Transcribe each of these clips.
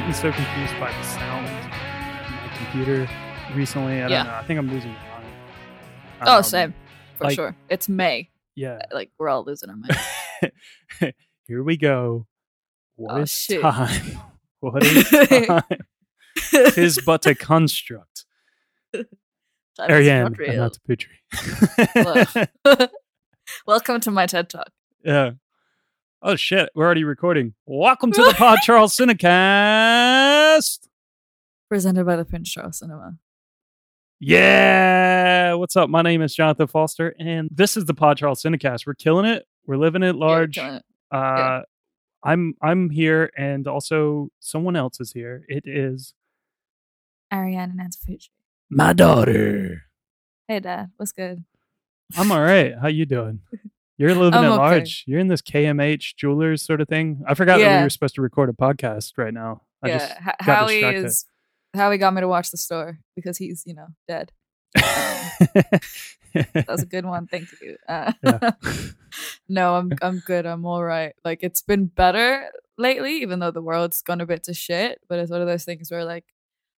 getting so confused by the sound in my computer recently. I don't Yeah. know. I think I'm losing my mind. oh, Um, same for like- sure. It's May. Yeah. Like we're all losing our mind. Here we go. What Oh, is shit. time? What is time? Tis but a construct. Time Ariane, not Putri. Well. Welcome to my TED Talk. yeah. Oh shit, we're already recording. Welcome to the Pod Charles Cinecast. Presented by the Prince Charles Cinema. Yeah. What's up? My name is Jonathan Foster, and this is the Pod Charles Cinecast. We're killing it. We're living it large. killing it. uh I'm I'm here and also someone else is here. It is Ariana Antifucci. my daughter. Hey, Dad. What's good? I'm all right. How you doing? You're living I'm at okay. large. You're in this KMH jewelers sort of thing. I forgot that we were supposed to record a podcast right now. I yeah, just got Howie distracted. is Howie got me to watch the store because he's you know dead. That was a good one. Thank you. Uh, Yeah. no, I'm I'm good. I'm all right. Like it's been better lately, even though the world's gone a bit to shit. But it's one of those things where like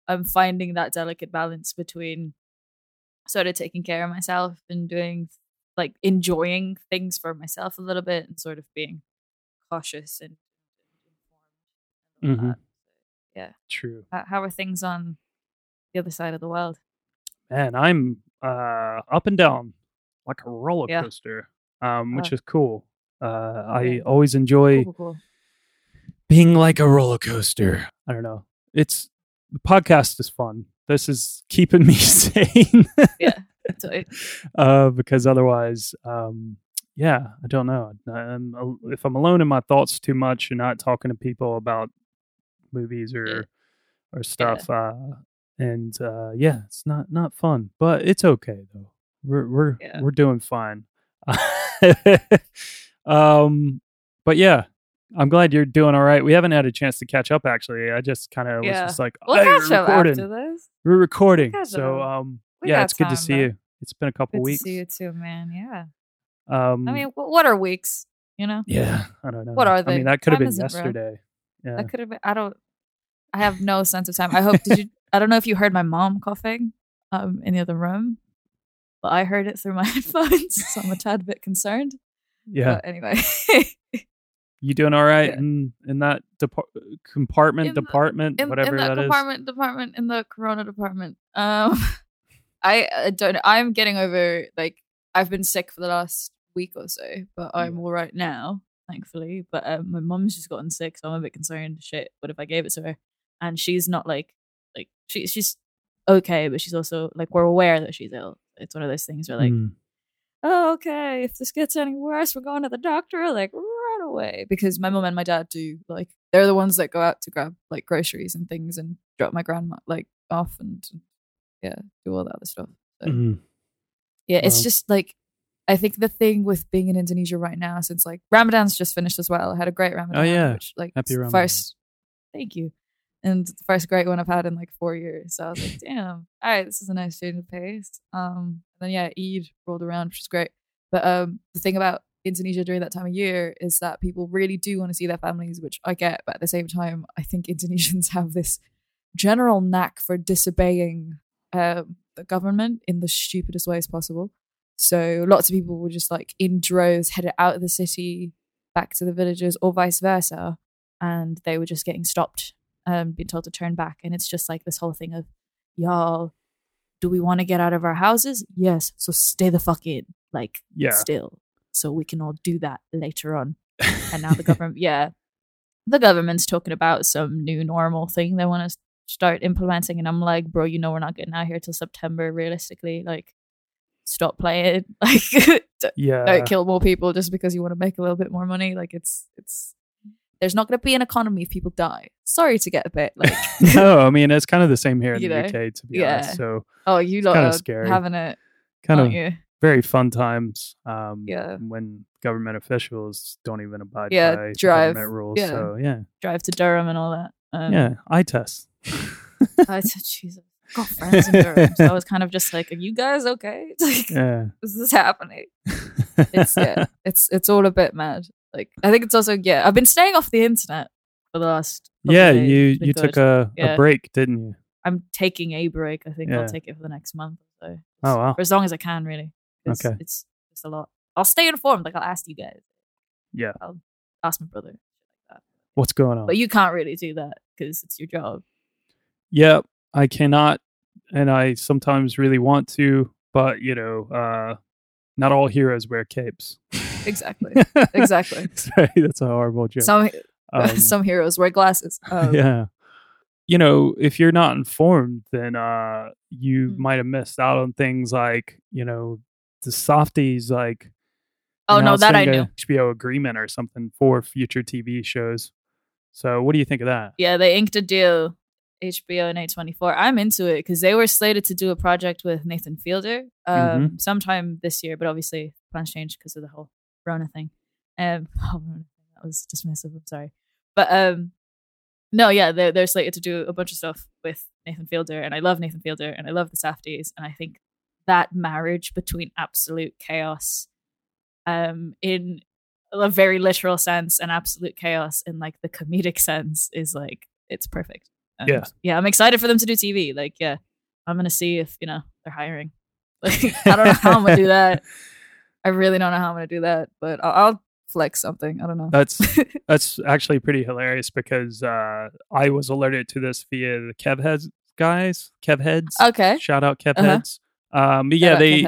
I'm finding that delicate balance between sort of taking care of myself and doing like enjoying things for myself a little bit and sort of being cautious and informed. Mhm. Yeah. True. How, how are things on the other side of the world? Man, I'm uh up and down like a roller Yeah. coaster. Um, which Oh. is cool. Uh I always enjoy cool, cool. being like a roller coaster. I don't know. It's the podcast is fun. This is keeping me sane. Yeah. Uh, because otherwise, um, yeah, I don't know. I'm, if I'm alone in my thoughts too much and not talking to people about movies or or stuff, uh, and uh, yeah, it's not not fun. But it's okay though. We're we're Yeah. we're doing fine. um, but yeah. I'm glad you're doing all right. We haven't had a chance to catch up actually. I just kind of Yeah. was just like, We'll "Hey, we're recording. We're recording. catch So um We yeah, it's good to see though. you. It's been a couple Good weeks. to see you too, man. Yeah. Um I mean, what are weeks? You know, yeah, I don't know. What are they? I mean, that could have been yesterday. Yeah. that could have been. I don't. I have no sense of time. I hope. Did you? I don't know if you heard my mom coughing, um, in the other room, but I heard it through my headphones, so I'm a tad bit concerned. yeah. But anyway, You doing all right Yeah. in in that depart- compartment, In the- department, in, whatever in that that is? compartment, department in the Corona department. Um, I, I don't. I'm getting over. Like I've been sick for the last week or so, but I'm all right now, thankfully. But um, my mum's just gotten sick, so I'm a bit concerned. Shit, what if I gave it to her? And she's not like like she she's okay, but she's also like we're aware that she's ill. It's one of those things where like Mm, oh, okay, if this gets any worse, we're going to the doctor like right away. Because my mom and my dad do like they're the ones that go out to grab like groceries and things and drop my grandma like off and yeah, do all that other stuff. So, mhm. yeah, it's Wow. just like I think the thing with being in Indonesia right now, since like Ramadan's just finished as well. I had a great Ramadan. Oh, yeah. which, like Happy Ramadan. First, thank you. And the first great one I've had in like four years. So I was like, damn, all right, this is a nice change of pace. Um, and then yeah, Eid rolled around, which is great. But um, the thing about Indonesia during that time of year is that people really do want to see their families, which I get. But at the same time, I think Indonesians have this general knack for disobeying um, the government in the stupidest ways possible. So lots of people were just like in droves headed out of the city back to the villages or vice versa. And they were just getting stopped, um, being told to turn back. And it's just like this whole thing of, y'all, do we want to get out of our houses? Yes. So stay the fuck in. Like, Yeah. still. So we can all do that later on. And now the government, yeah, the government's talking about some new normal thing they want to start implementing. And I'm like, bro, you know, we're not getting out here till September realistically. Like, stop playing. Like, yeah. don't kill more people just because you want to make a little bit more money. Like, it's, it's, there's not going to be an economy if people die. Sorry to get a bit like, no, I mean it's kind of the same here in the know, UK, to be yeah. honest. So oh, you lot kinda are scary. having it, kind of you? very fun times. Um, Yeah. when government officials don't even abide Yeah, by drive. government rules. Yeah. So yeah, Drive to Durham and all that. Um, yeah, eye test. I said, Jesus. Got friends in Durham. So I was kind of just like, are you guys okay? Like, yeah. this is happening. It's, yeah, it's, it's all a bit mad. Like, I think it's also, yeah, I've been staying off the internet for the last. Yeah, days. you It's you good. took a, Yeah. a break, didn't you? I'm taking a break. I think Yeah. I'll take it for the next month. Or so Oh wow. for as long as I can, really. 'cause Okay. It's it's a lot. I'll stay informed. Like I'll ask you guys. Yeah. I'll ask my brother. What's going on? But you can't really do that because it's your job. Yep, I cannot, and I sometimes really want to, but you know, uh, not all heroes wear capes. Exactly. Exactly. Sorry, that's a horrible joke. Some Um, some heroes wear glasses. Um, yeah. You know, if you're not informed, then uh, you Mm. might have missed out on things like, you know, the Safdies like Oh no, that I knew. HBO agreement or something for future TV shows. So, what do you think of that? Yeah, they inked a deal. HBO and A24. I'm into it because they were slated to do a project with Nathan Fielder um, Mm-hmm. sometime this year, but obviously plans changed because of the whole Rona thing. Um, oh, That was dismissive. I'm sorry, but um, no, yeah, they're they're slated to do a bunch of stuff with Nathan Fielder, and I love Nathan Fielder, and I love the Safdies, and I think that marriage between absolute chaos, um, in a very literal sense and absolute chaos in like the comedic sense is like it's perfect. And, Yeah. yeah, I'm excited for them to do TV. Like, yeah, I'm gonna see if you know they're hiring. Like, I don't know how I'm gonna do that. I really don't know how I'm gonna do that, but I'll, I'll flex something. I don't know. That's that's actually pretty hilarious because uh, I was alerted to this via the Kev Heads guys, Kev Heads. okay. Shout out Kev Uh-huh. Heads. Um, but yeah, they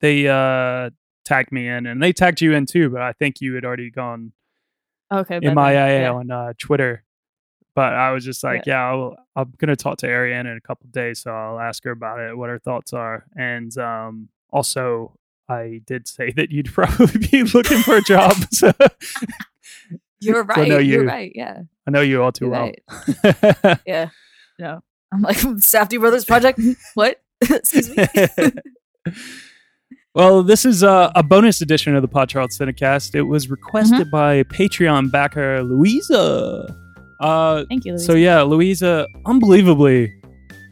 they uh tagged me in and they tagged you in too, but I think you had already gone Okay. in bye-bye. my IA Yeah. on uh, Twitter. But I was just like, yeah, I'll, I'm gonna talk to Ariane in a couple of days, so I'll ask her about it, what her thoughts are, and um, also I did say that you'd probably be looking for a job, so You're So I right. know You're right. Yeah. I know you all too You're well. right. Yeah. No. I'm like Safdie Brothers Project. what? Excuse me. well, this is a, a bonus edition of the Pod Charles Cinecast. It was requested Mm-hmm. by Patreon backer Louisa. Uh, Thank you, Louise. So yeah, Louisa unbelievably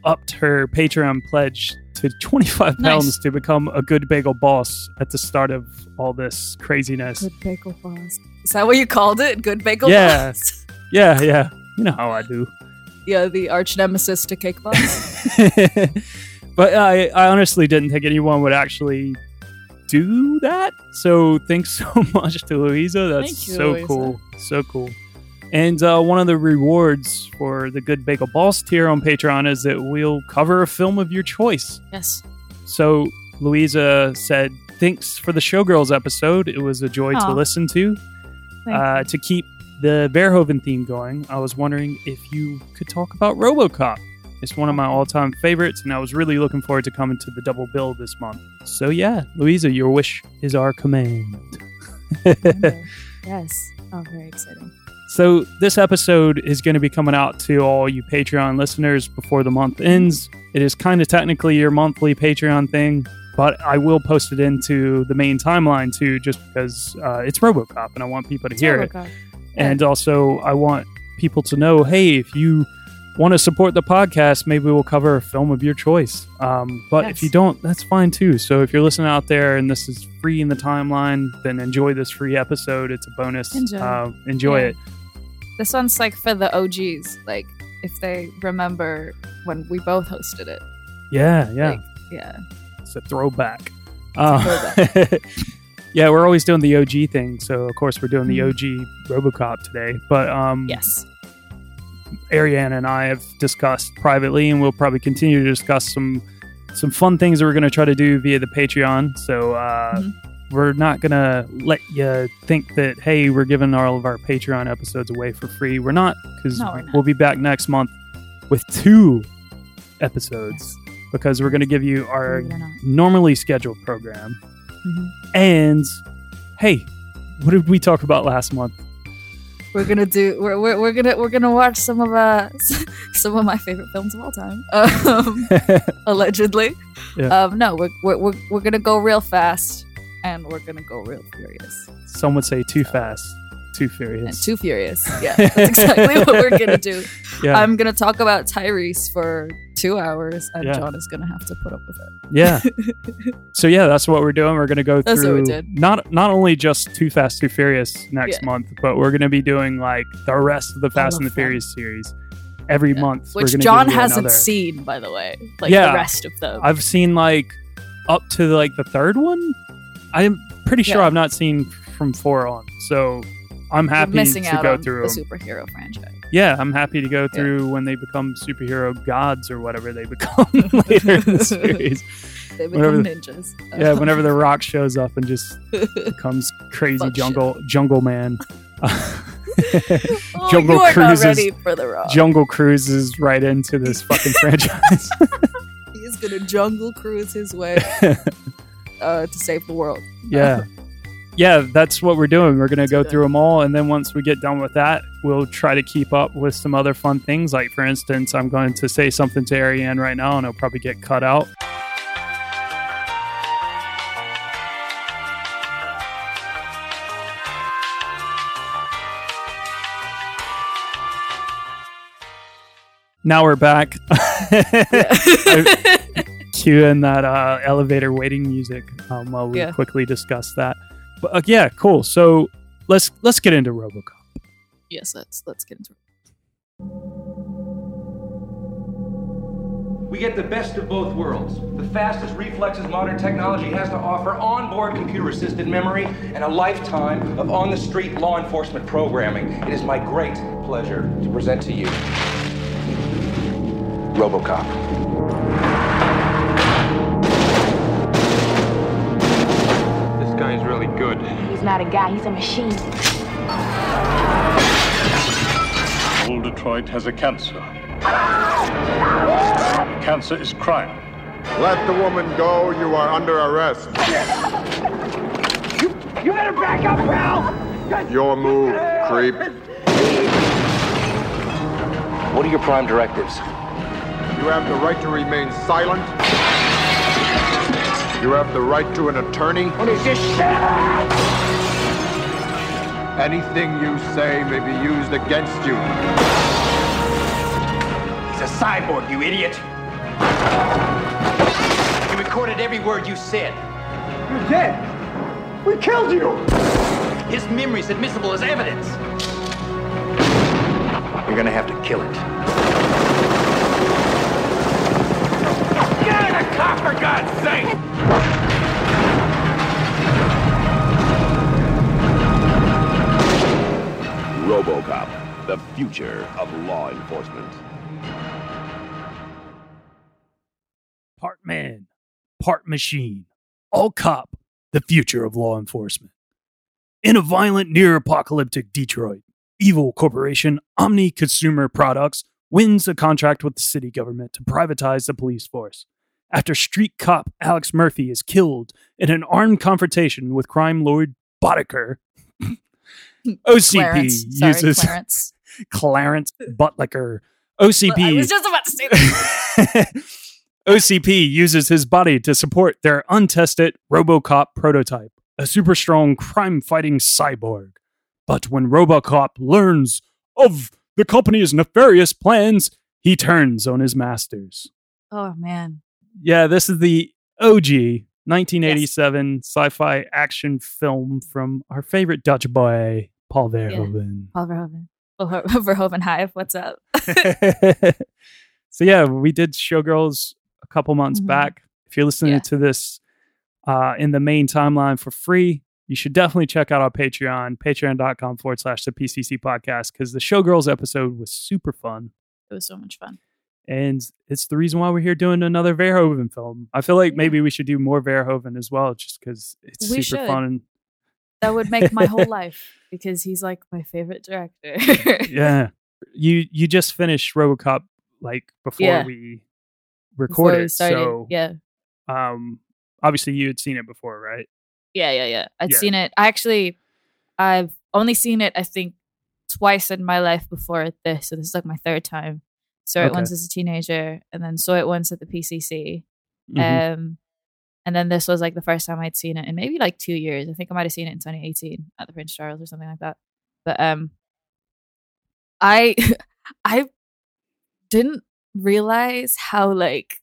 upped her Patreon pledge to 25 Nice. pounds to become a good bagel boss at the start of all this craziness. Good bagel boss. Is that what you called it? Good bagel Yeah. boss? Yeah, yeah. You know how I do. yeah, the arch nemesis to cake boss. but I, I honestly didn't think anyone would actually do that. So thanks so much to Louisa. That's Thank you, so Louisa. cool. So cool. And uh, one of the rewards for the Good Bagel Boss tier on Patreon is that we'll cover a film of your choice. yes. So Louisa said, "Thanks for the Showgirls episode. It was a joy to listen to. Uh, to keep the Verhoeven theme going, I was wondering if you could talk about RoboCop. It's one of my all-time favorites, and I was really looking forward to coming to the double bill this month. So yeah, Louisa, your wish is our command." Yes. Oh, very exciting. So this episode is going to be coming out to all you Patreon listeners before the month ends. It is kind of technically your monthly Patreon thing, but I will post it into the main timeline too, just because uh, it's RoboCop and I want people to hear it. RoboCop. And also, I want people to know, hey, if you want to support the podcast, maybe we'll cover a film of your choice. Um, but if you don't, that's fine too. So if you're listening out there and this is free in the timeline, then enjoy this free episode. It's a bonus. Enjoy. Uh, enjoy Yeah. it. This one's like for the OGs, like if they remember when we both hosted it. Yeah, yeah. Like, yeah. It's a throwback. Uh, yeah, we're always doing the OG thing. So, of course, we're doing the OG Robocop today. But um, Yes. Ariane and I have discussed privately, and we'll probably continue to discuss some some fun things that we're going to try to do via the Patreon. So uh, Mhm. We're not going to let you think that hey, we're giving all of our Patreon episodes away for free. We're not because No, we'll be back next month with two episodes because we're going to give you our Believe it or not. normally scheduled program. Mhm. And hey, what did we talk about last month? We're gonna do. We're, we're, we're gonna we're gonna watch some of uh some of my favorite films of all time. Um, allegedly. Yeah. Um, no, we're, we're we're we're gonna go real fast, and we're gonna go real furious. Some would say too fast. Too Furious. and Too Furious. Yeah, that's exactly what we're gonna do. yeah. I'm gonna talk about Tyrese for two hours, and Yeah. John is gonna have to put up with it. yeah. So yeah, that's what we're doing. We're gonna go That's what through we did. not not only just Too Fast, Too Furious next Yeah. month, but we're gonna be doing like the rest of the Fast and the them. Furious series every Yeah. month. we're Which John hasn't another. seen, by the way. Like Yeah. the rest of them. I've seen like up to like the third one. I'm pretty sure Yeah. I've not seen from four on. So I'm happy to go through the superhero franchise. Yeah, I'm happy to go through when they become superhero gods or whatever they become later in the series. They Whenever become ninjas. Yeah, whenever the Rock shows up and just becomes crazy Fuck jungle jungle man. oh, Jungle you are Cruise not is- ready for the rock. jungle cruises right into this fucking franchise. he is gonna jungle cruise his way uh, to save the world. yeah. Yeah, that's what we're doing. We're going to go through them all. And then once we get done with that, we'll try to keep up with some other fun things. Like, for instance, I'm going to say something to Ariane right now, and it'll probably get cut out. Now we're back. Cue in that uh, elevator waiting music um, while we Yeah. quickly discuss that. But uh, yeah, cool. So let's let's get into RoboCop. yes, let's let's get into it. We get the best of both worlds. The fastest reflexes modern technology has to offer, onboard computer assisted memory, and a lifetime of on the street law enforcement programming. It is my great pleasure to present to you Robocop. Guy's really good. He's not a guy, he's a machine. Old Detroit has a cancer. Cancer is crime. Let the woman go. You are under arrest. You better back up, pal! Your move, creep. What are your prime directives? You have the right to remain silent. You have the right to an attorney. What is this? Anything you say may be used against you. He's a cyborg, you idiot! He recorded every word you said. You're dead. We killed you. His memory's admissible as evidence. You're gonna have to kill it. Get out of the car, for God's sake! RoboCop, the future of law enforcement. Part man, part machine, all cop, the future of law enforcement. In a violent, near apocalyptic Detroit, evil corporation Omni Consumer Products wins a contract with the city government to privatize the police force. After street cop Alex Murphy is killed in an armed confrontation with crime lord Boddicker, OCP Clarence. Sorry, uses Clarence. Clarence Buttlicker. OCP I was just about to say that. OCP uses his body to support their untested Robocop prototype, a super strong crime fighting cyborg. But when Robocop learns of the company's nefarious plans, he turns on his masters. Oh man. Yeah, this is the OG 1987 sci fi action film from our favorite Dutch boy, Paul Verhoeven. Paul Verhoeven. Well, Ver- Verhoeven Hive, what's up? so yeah, we did Showgirls a couple months Mhm. back. If you're listening Yeah. to this uh, in the main timeline for free, you should definitely check out our Patreon, patreon.com forward slash the PCC podcast, because the Showgirls episode was super fun. It was so much fun. And it's the reason why we're here doing another Verhoeven film. I feel like Yeah. maybe we should do more Verhoeven as well, just because it's We super should. fun. That would make my whole life because he's like my favorite director. Yeah. You you just finished RoboCop like before Yeah. we Before recorded. we. So yeah. um obviously you had seen it before, right? Yeah, yeah, yeah. I'd Yeah. seen it. I actually, I've only seen it, I think, twice in my life before this. So this is like my third time. Saw it Okay. once as a teenager and then saw it once at the PCC. Mhm. Um, and then this was like the first time I'd seen it in maybe like two years. I think I might have seen it in 2018 at the Prince Charles or something like that. But um, I I didn't realize how like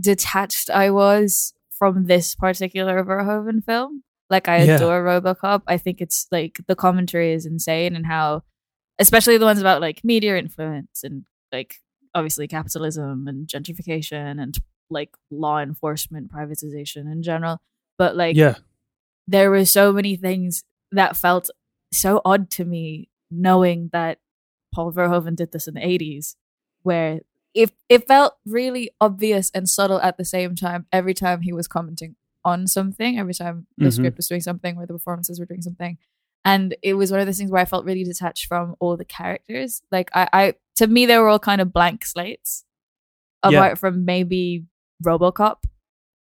detached I was from this particular Verhoeven film. Like I Yeah. adore RoboCop. I think it's like the commentary is insane and how especially the ones about like media influence and like obviously capitalism and gentrification and like law enforcement privatization in general. But like yeah, there were so many things that felt so odd to me knowing that Paul Verhoeven did this in the 80s where it, it felt really obvious and subtle at the same time every time he was commenting on something every time the Mhm. script was doing something or the performances were doing something and it was one of those things where I felt really detached from all the characters like I, I to me they were all kind of blank slates Yeah. apart from maybe Robocop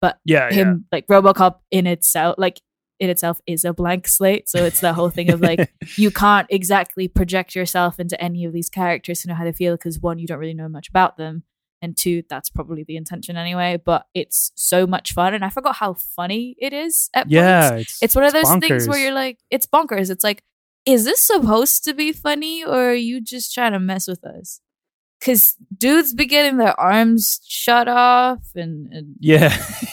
but yeah, yeah. him like RoboCop in itself like in itself is a blank slate so it's the whole thing of like you can't exactly project yourself into any of these characters to know how they feel because one you don't really know much about them and two that's probably the intention anyway but it's so much fun and I forgot how funny it is at yeah, points. it's it's one of those things where you're like it's bonkers it's like is this supposed to be funny or are you just trying to mess with us because dudes be getting their arms shut off and, and yeah,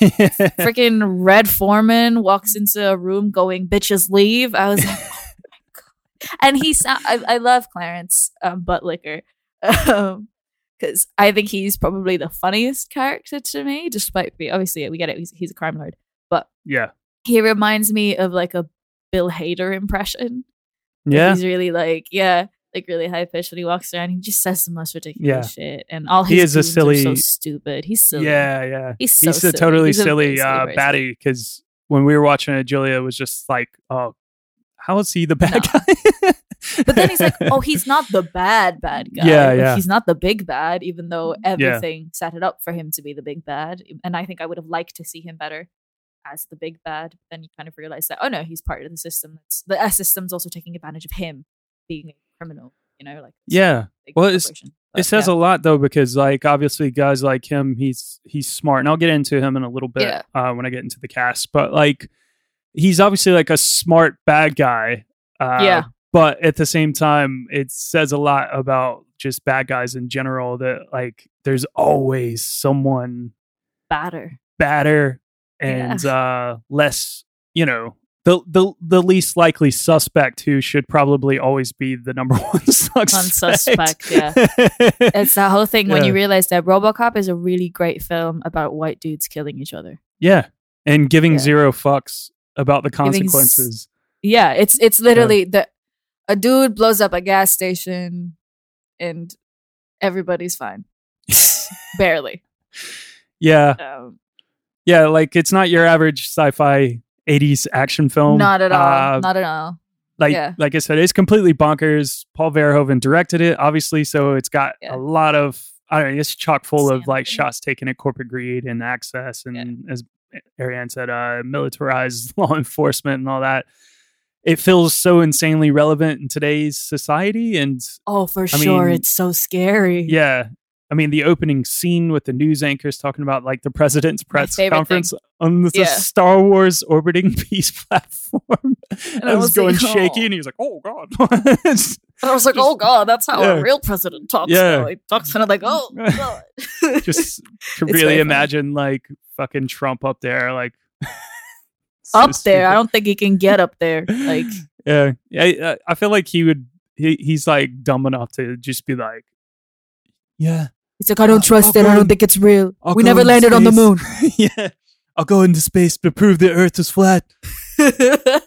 freaking Red Foreman walks into a room going, bitches leave. I was like, oh. And he sound, I, I love Clarence um, Buttlicker. Um, because I think he's probably the funniest character to me, despite being obviously we get it, he's, he's a crime lord, but yeah, he reminds me of like a Bill Hader impression. Like, yeah. he's really like, yeah, like really high pitched when he walks around. He just says the most ridiculous shit, and all his He is a silly- so stupid. He's silly. Yeah, yeah. He's so He's a totally He's silly very uh, baddie because when we were watching it, Julia was just like, "Oh, how is he the bad No. guy?" But then he's like, oh, he's not the bad bad guy. Yeah, Like, yeah. He's not the big bad, even though everything set it up for him to be the big bad. And I think I would have liked to see him better as the big bad. Then you kind of realize that, oh no, he's part of the system. That's the system's also taking advantage of him being a criminal. You know, like Yeah. Well, it's- corporation. it says yeah. a lot though because like obviously guys like him, he's he's smart, and I'll get into him in a little bit Yeah. uh, when I get into the cast. But like, he's obviously like a smart bad guy. Uh, Yeah. But at the same time, it says a lot about just bad guys in general. That like, there's always someone batter. badder and uh less you know the the the least likely suspect who should probably always be the number one suspect. suspect, yeah. It's that whole thing when you realize that RoboCop is a really great film about white dudes killing each other. yeah, and giving Yeah. zero fucks about the Giving consequences. Yeah, it's it's literally the a dude blows up a gas station and everybody's fine. Barely. Yeah, Um, yeah, like it's not your average sci-fi '80s action film. not at all. Uh, not at all. like yeah. like I said, it's completely bonkers. Paul Verhoeven directed it, obviously, so it's got Yeah. a lot of I don't know, it's chock full of like Insanity. shots taken at corporate greed and access, and as Ariane said, uh, militarized law enforcement and all that. It feels so insanely relevant in today's society, and Oh, for I sure. mean, it's so scary. yeah. I mean, the opening scene with the news anchors talking about like the president's press conference on the, Yeah. Star Wars orbiting peace platform. And I was was going like, shaky, "Oh." and he was like, "Oh God!" And I was like, oh god, that's how Yeah. a real president talks. Yeah. now. He talks kind of like, oh god. Just to really imagine like fucking Trump up there, like so up there. I don't think he can get up there. Like, Yeah, yeah. I, I feel like he would. He, he's like dumb enough to just be like, "Yeah, he's like, I don't trust it. I don't think it's real. I'll we never landed on the moon. yeah, I'll go into space to prove the Earth is flat.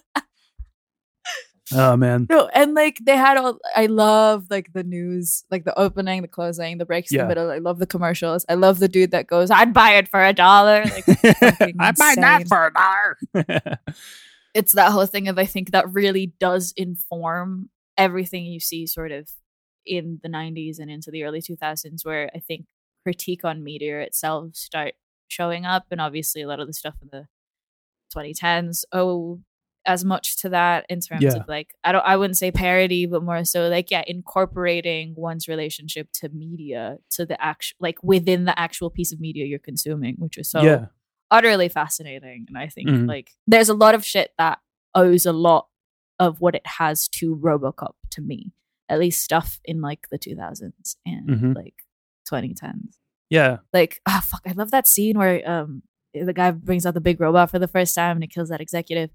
Oh man, No, and like they had all. I love like the news, like the opening, the closing, the breaks in the middle. I love the commercials. I love the dude that goes, "I'd buy it for a dollar." Like, fucking I buy that for a dollar. it's that whole thing of I think that really does inform everything you see, sort of in the '90s and into the early 2000s, where I think critique on media itself start showing up, and obviously a lot of the stuff in the 2010s oh as much to that in terms Yeah. of like I don't I wouldn't say parody, but more so like yeah, incorporating one's relationship to media to the actual like within the actual piece of media you're consuming, which is so yeah, utterly fascinating. And I think Mhm. like there's a lot of shit that owes a lot of what it has to RoboCop to me. At least stuff in like the 2000s and Mhm. like 2010s. Yeah. Like, oh fuck, I love that scene where um the guy brings out the big robot for the first time and it kills that executive.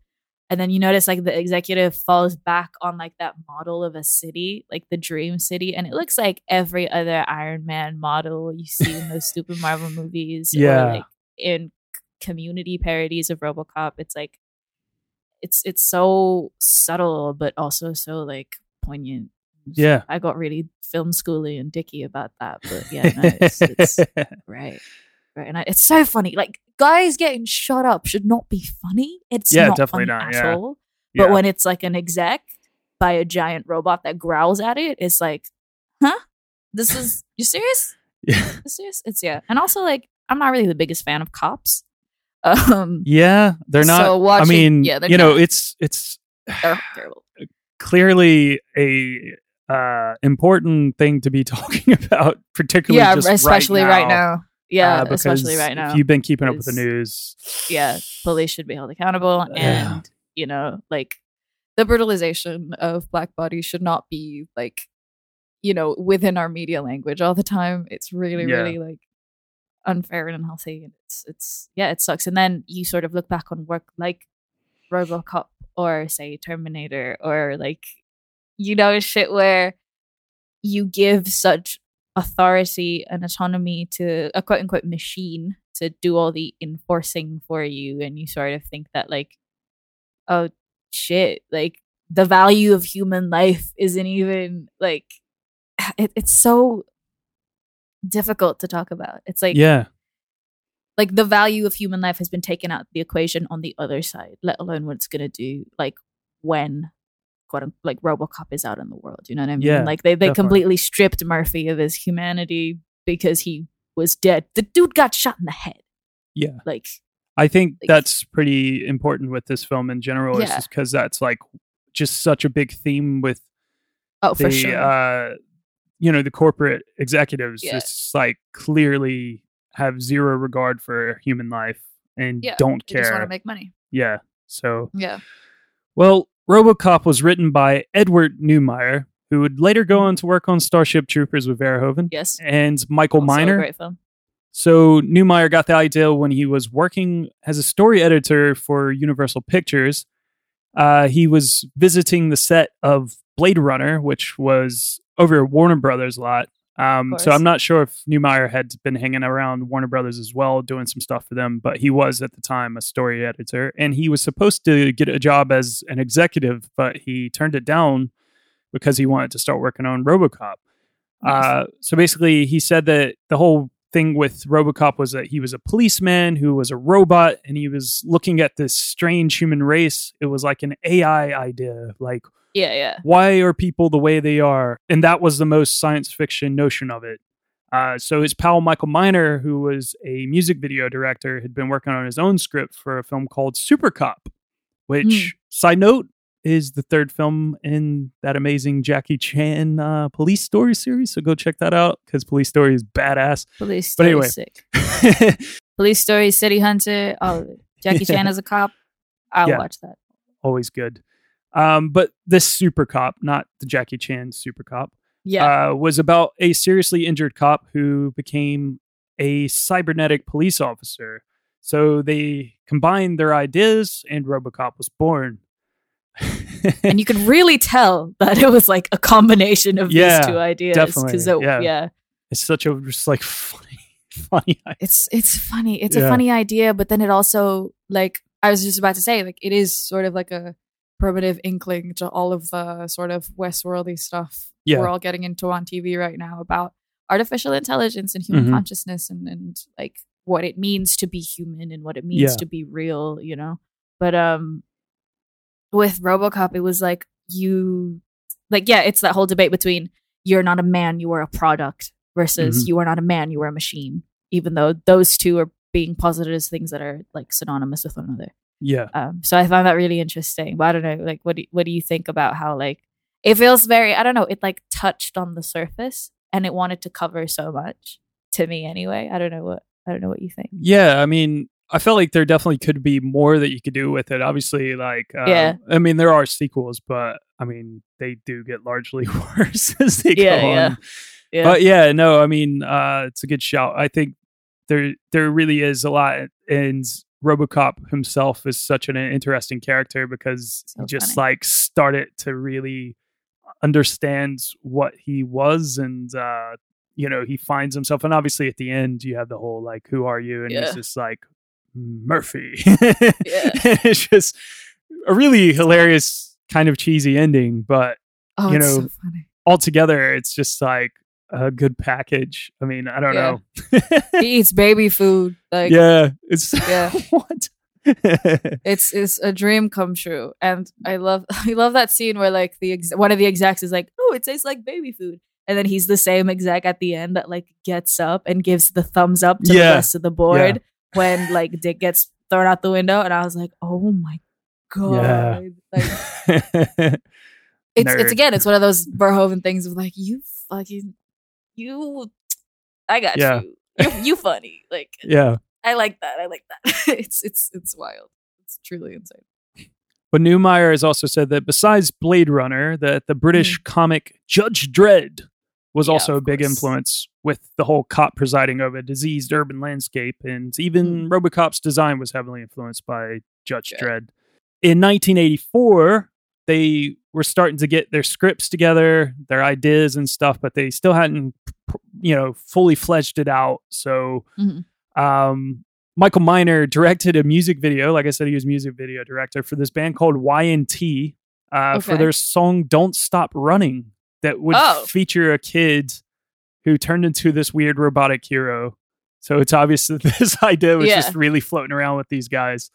And then you notice like the executive falls back on like that model of a city, like the dream city, and it looks like every other Iron Man model you see in those stupid Marvel movies. Yeah. Or like in community parodies of RoboCop. It's like it's it's so subtle but also so like poignant. Yeah. I got really film schooly and dicky about that, but yeah, no, it's, it's right, right, and I, it's so funny. Like guys getting shot up should not be funny. It's Yeah, not definitely funny not, at yeah. all. But Yeah. when it's like an exec by a giant robot that growls at it, it's like, huh? This is you serious? Yeah. You serious? It's yeah, and also like I'm not really the biggest fan of cops. Um, Yeah, they're not. So watching- I mean, yeah, you know, it's it's they're terrible. clearly a uh, important thing to be talking about, particularly Yeah, especially right now. Yeah, Uh, especially right now. If you've been keeping up with the news, yeah, police should be held accountable, Yeah. and you know, like the brutalization of black bodies should not be like, you know, within our media language all the time. It's really, Yeah. really like unfair and unhealthy, and it's it's yeah, it sucks. And then you sort of look back on work like RoboCop or say Terminator or like you know shit where you give such authority and autonomy to a quote unquote machine to do all the enforcing for you and you sort of think that like oh shit like the value of human life isn't even like it, it's so difficult to talk about. It's like yeah, like the value of human life has been taken out of the equation on the other side let alone what it's going to do like when quote unquote, like robocop is out in the world you know what i mean Yeah, like they, they definitely. completely stripped murphy of his humanity because he was dead the dude got shot in the head yeah. like I think Like- that's pretty important with this film in general, Yeah. just because that's like just such a big theme with oh for sure uh, you know the corporate executives. Yeah. Just like clearly have zero regard for human life and yeah don't care. they just want to make money yeah, so yeah Well, RoboCop was written by Edward Neumeier, who would later go on to work on Starship Troopers with Verhoeven, yes and Michael Also a Miner. great film So Neumeier got the idea when he was working as a story editor for Universal Pictures. Uh, he was visiting the set of Blade Runner, which was over at Warner Brothers a lot. Um, so. I'm not sure if Neumeier had been hanging around Warner Brothers as well, doing some stuff for them, but he was at the time a story editor, and he was supposed to get a job as an executive, but he turned it down because he wanted to start working on RoboCop. Uh, so basically, he said that the whole thing with RoboCop was that he was a policeman who was a robot, and he was looking at this strange human race. It was like an AI idea, like yeah yeah why are people the way they are? And that was the most science fiction notion of it. Uh, so his pal Michael Miner, who was a music video director, had been working on his own script for a film called Super Cop, which, side note, is the third film in that amazing Jackie Chan uh, Police Story series. So go check that out because Police Story is badass. police But story anyway. sick police story city hunter all of it jackie Yeah. chan as a cop i'll Yeah. watch that Always good. Um, but this Super Cop, not the Jackie Chan Super Cop, yeah uh, was about a seriously injured cop who became a cybernetic police officer. So they combined their ideas, and RoboCop was born. and you could really tell that it was like a combination of Yeah, these two ideas because definitely, yeah. yeah. it's such a just like funny, funny. idea. it's it's funny it's Yeah. a funny idea but then it also like i was just about to say like it is sort of like a primitive inkling to all of the sort of westworldy stuff Yeah. we're all getting into on tv right now about artificial intelligence and human Mhm. consciousness and and like what it means to be human and what it means Yeah. to be real you know but um with robocop it was like you like yeah it's that whole debate between you're not a man you are a product versus Mhm. you are not a man you are a machine even though those two are being posited as things that are like synonymous with one another Yeah, um so i found that really interesting but i don't know like what do, what do you think about how like it feels very i don't know it like touched on the surface and it wanted to cover so much to me anyway i don't know what i don't know what you think yeah. I mean, I felt like there definitely could be more that you could do with it. Obviously, like uh, Yeah. I mean, there are sequels, but I mean, they do get largely worse as they Yeah, go yeah. on. Yeah. But yeah, no, I mean, uh, it's a good shout. I think there there really is a lot, and RoboCop himself is such an interesting character because So he just funny. like started to really understand what he was, and uh, you know, he finds himself. And obviously, at the end, you have the whole like, "Who are you?" and Yeah. he's just like Murphy. It's just a really hilarious, kind of cheesy ending, but oh, you know, so altogether, it's just like a good package. I mean, I don't Yeah. know. He eats baby food. Like yeah, it's Yeah. what? it's it's a dream come true. And I love I love that scene where like the ex- one of the execs is like, "Oh, it tastes like baby food." And then he's the same exec at the end that like gets up and gives the thumbs up to Yeah. the rest of the board when like Dick gets thrown out the window and I was like, "Oh my god." Like it's it's again, it's one of those Verhoeven things of like, "You fucking you I got Yeah. you. You you funny." Like yeah. I like that. I like that. it's it's it's wild. It's truly insane. But Neumeier has also said that besides Blade Runner, that the British comic Judge Dredd was. Yeah, also a big course. influence with the whole cop presiding over a diseased urban landscape. And even Hmm. Robocop's design was heavily influenced by Judge Dredd. Dredd. In 1984, they were starting to get their scripts together, their ideas and stuff, but they still hadn't, you know, fully fledged it out. So, Mhm. um, Michael Miner directed a music video. Like I said, he was music video director for this band called Y&T uh, for their song "Don't Stop Running" that would Oh. feature a kid who turned into this weird robotic hero. So it's obvious that this idea was Yeah. just really floating around with these guys.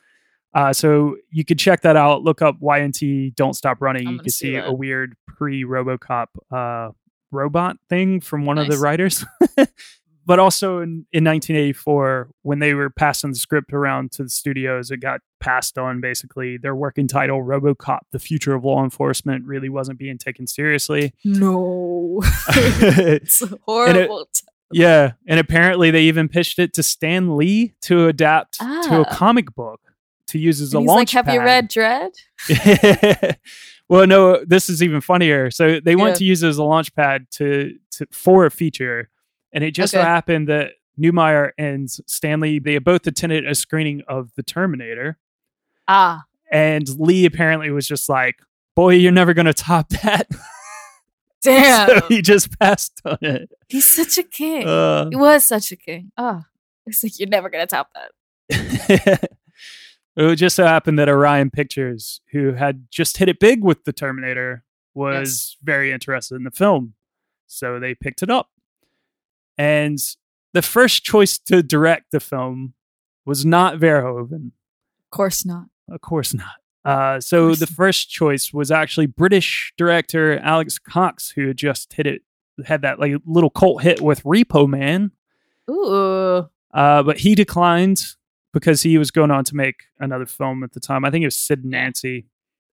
Uh, so you could check that out. Look up Y&T "Don't Stop Running." You can see see a weird pre-RoboCop uh, robot thing from one of the writers. but also in, in 1984, when they were passing the script around to the studios, it got passed on. Basically, their working title "RoboCop: The Future of Law Enforcement" really wasn't being taken seriously. No. it's horrible. Yeah, and apparently they even pitched it to Stan Lee to adapt to a Ah. comic book to use as a And he's like, launch have you read Dredd? well, no, this is even funnier. So they Yeah. to use it as a launch pad to, to for a feature, and it just so happened that Neumeier and Stan Lee they both attended a screening of The Terminator, Ah. and Lee apparently was just like, "Boy, you're never gonna top that." Damn. so he just passed on it. He's such a king. Uh, he was such a king. Oh. It's like you're never gonna top that. it just so happened that Orion Pictures, who had just hit it big with the Terminator, was very interested in the film. So they picked it up. And the first choice to direct the film was not Verhoeven. Of course not. Of course not. Uh, so course the first choice was actually British director Alex Cox, who had just hit it, had that like little cult hit with Repo Man. Ooh. Uh, but he declined because he was going on to make another film at the time. I think it was Sid Nancy.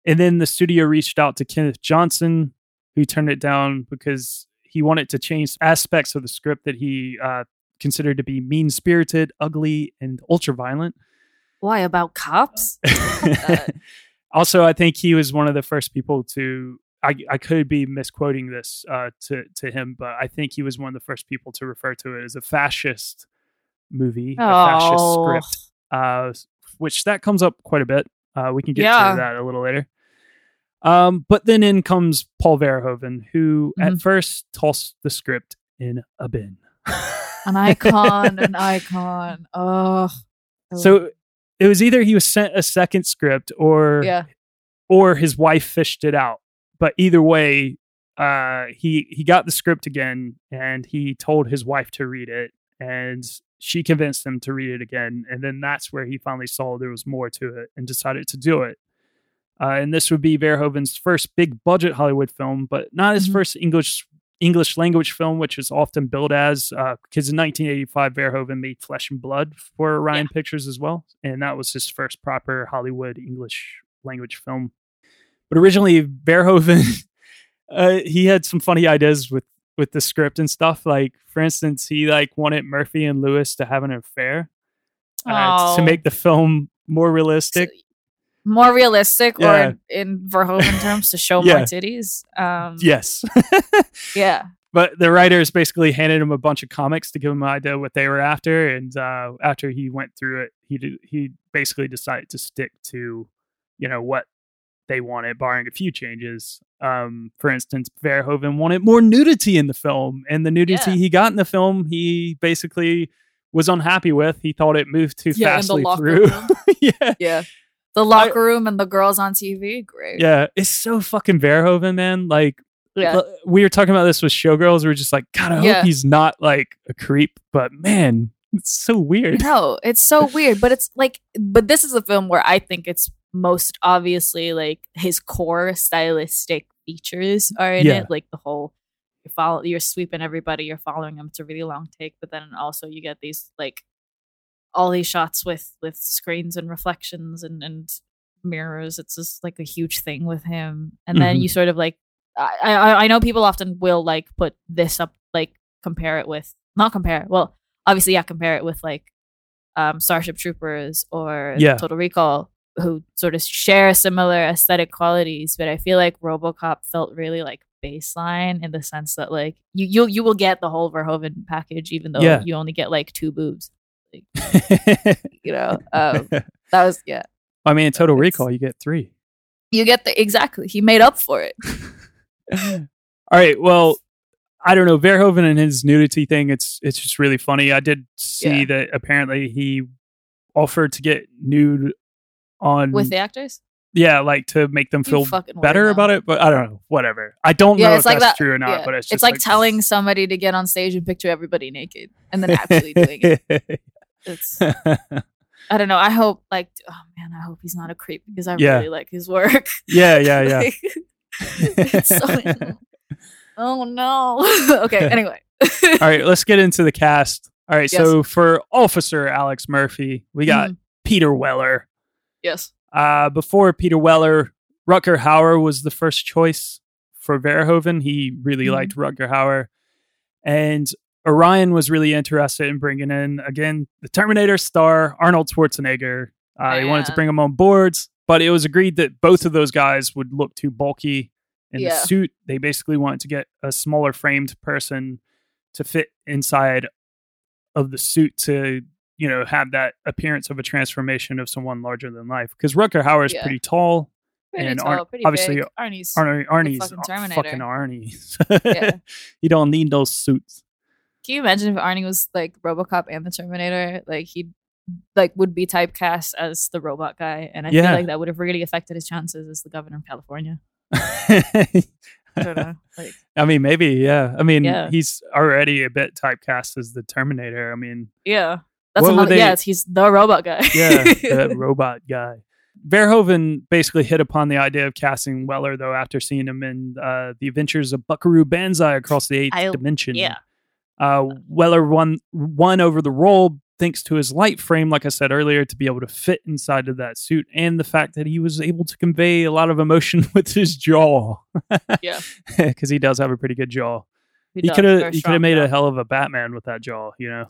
And then the studio reached out to Kenneth Johnson, who turned it down because he wanted to change aspects of the script that he uh, considered to be mean spirited, ugly, and ultra violent. Why about cops? also, I think he was one of the first people to. I, I could be misquoting this uh, to to him, but I think he was one of the first people to refer to it as a fascist movie, a fascist Oh. script, uh, which that comes up quite a bit. Uh, we can get Yeah. to that a little later. Um, but then in comes Paul Verhoeven, who Mm-hmm. at first tossed the script in a bin. An icon, an icon. Oh. So it was either he was sent a second script or Yeah. or his wife fished it out. But either way, uh, he he got the script again and he told his wife to read it and she convinced him to read it again and then that's where he finally saw there was more to it and decided to do it. Uh, and this would be Verhoeven's first big budget Hollywood film, but not his Mhm. first English English language film, which is often billed as. Because in 1985, Verhoeven made Flesh and Blood for Orion Pictures as well, and that was his first proper Hollywood English language film. But originally, Verhoeven, uh, he had some funny ideas with with the script and stuff. Like, for instance, he like wanted Murphy and Lewis to have an affair. uh, to Oh. make the film more realistic. More realistic, Yeah. or in Verhoeven terms, to show Yeah. more titties. Um, Yes. yeah, but the writers basically handed him a bunch of comics to give him an idea what they were after and uh, after he went through it he did, he basically decided to stick to you know what they wanted barring a few changes um, for instance verhoeven wanted more nudity in the film and the nudity Yeah. he got in the film he basically was unhappy with he thought it moved too Yeah, fastly through yeah yeah. The locker room and the girls on TV, great. yeah it's so fucking verhoeven man like yeah. We were talking about this with showgirls. We were just like, God, I hope he's not like a creep. But man, it's so weird. No, it's so weird, but it's like, but this is a film where I think it's most obviously like his core stylistic features are in Yeah. it, like the whole you follow, you're sweeping everybody, you're following them. It's a really long take, but then also you get these like all these shots with with screens and reflections and and mirrors. It's just like a huge thing with him, and then Mhm. you sort of like. I, I I know people often will like put this up like compare it with not compare it well obviously yeah compare it with like um Starship Troopers or Yeah. Total Recall who sort of share similar aesthetic qualities but I feel like RoboCop felt really like baseline in the sense that like you you you will get the whole Verhoeven package even though Yeah. you only get like two boobs you know um that was yeah I mean, in Total It's- Recall, you get three. you get the exactly he made up for it All right. Well, I don't know. Verhoeven and his nudity thing, it's it's just really funny. I did see Yeah. that apparently he offered to get nude on with the actors yeah, like to make them feel better about it. But I don't know. Whatever. I don't yeah know it's if like that's that true or not. yeah. But it's it's, just like, telling somebody to get on stage and picture everybody naked and then actually doing it it's I don't know. I hope like oh man, I hope he's not a creep because I Yeah. really like his work. yeah, yeah, yeah. Like, it's so Oh no. okay, anyway. All right, let's get into the cast. All right, Yes. so for Officer Alex Murphy, we got Mhm. Peter Weller. Yes. Uh, before Peter Weller, Rutger Hauer was the first choice for Verhoeven. He really Mhm. liked Rutger Hauer. And Orion was really interested in bringing in, again, the Terminator star, Arnold Schwarzenegger. Uh, he wanted to bring him on boards, but it was agreed that both of those guys would look too bulky in the suit. They basically wanted to get a smaller framed person to fit inside of the suit to you know have that appearance of a transformation of someone larger than life because Rutger Hauer is Yeah. pretty tall Pretty And tall, Ar- pretty obviously, big. Arnie's Arnie, Arnie's fucking Terminator. fucking Arnie Yeah. you don't need those suits Can you imagine if Arnie was like RoboCop and the Terminator? Like he like would be typecast as the robot guy, and I Yeah. feel like that would have really affected his chances as the governor of California. I don't know. Like, I mean maybe yeah I mean Yeah. he's already a bit typecast as the Terminator I mean yeah, that's What another. they- Yes, he's the robot guy. yeah, that robot guy. Verhoeven basically hit upon the idea of casting Weller, though, after seeing him in uh, The Adventures of Buckaroo Banzai Across the Eighth I- Dimension. yeah. Uh, Weller won won over the role thanks to his light frame, like I said earlier, to be able to fit inside of that suit, and the fact that he was able to convey a lot of emotion with his jaw. Yeah. because he does have a pretty good jaw. He could have he could have made a hell of a Batman with that jaw, you know.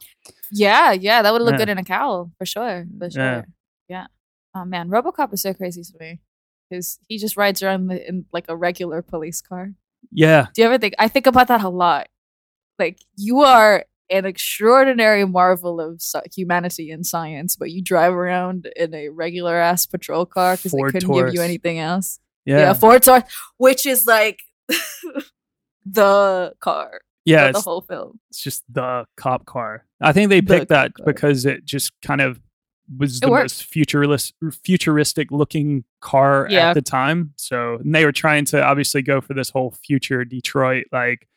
Yeah, yeah, that would look Yeah. good in a cowl for sure. For sure. Yeah. Yeah. Oh man, RoboCop is so crazy to me because he just rides around the, in like a regular police car. Yeah, Do you ever think? I think about that a lot. Like you are an extraordinary marvel of humanity and science, but you drive around in a regular ass patrol car because they couldn't give you anything else. yeah, Yeah, Ford Taurus, which is like the car yeah. the whole film. it's just the cop car. I think they The picked that car. because it just kind of was It the worked. most futuristic futuristic looking car Yeah. at the time. So and they were trying to obviously go for this whole future Detroit like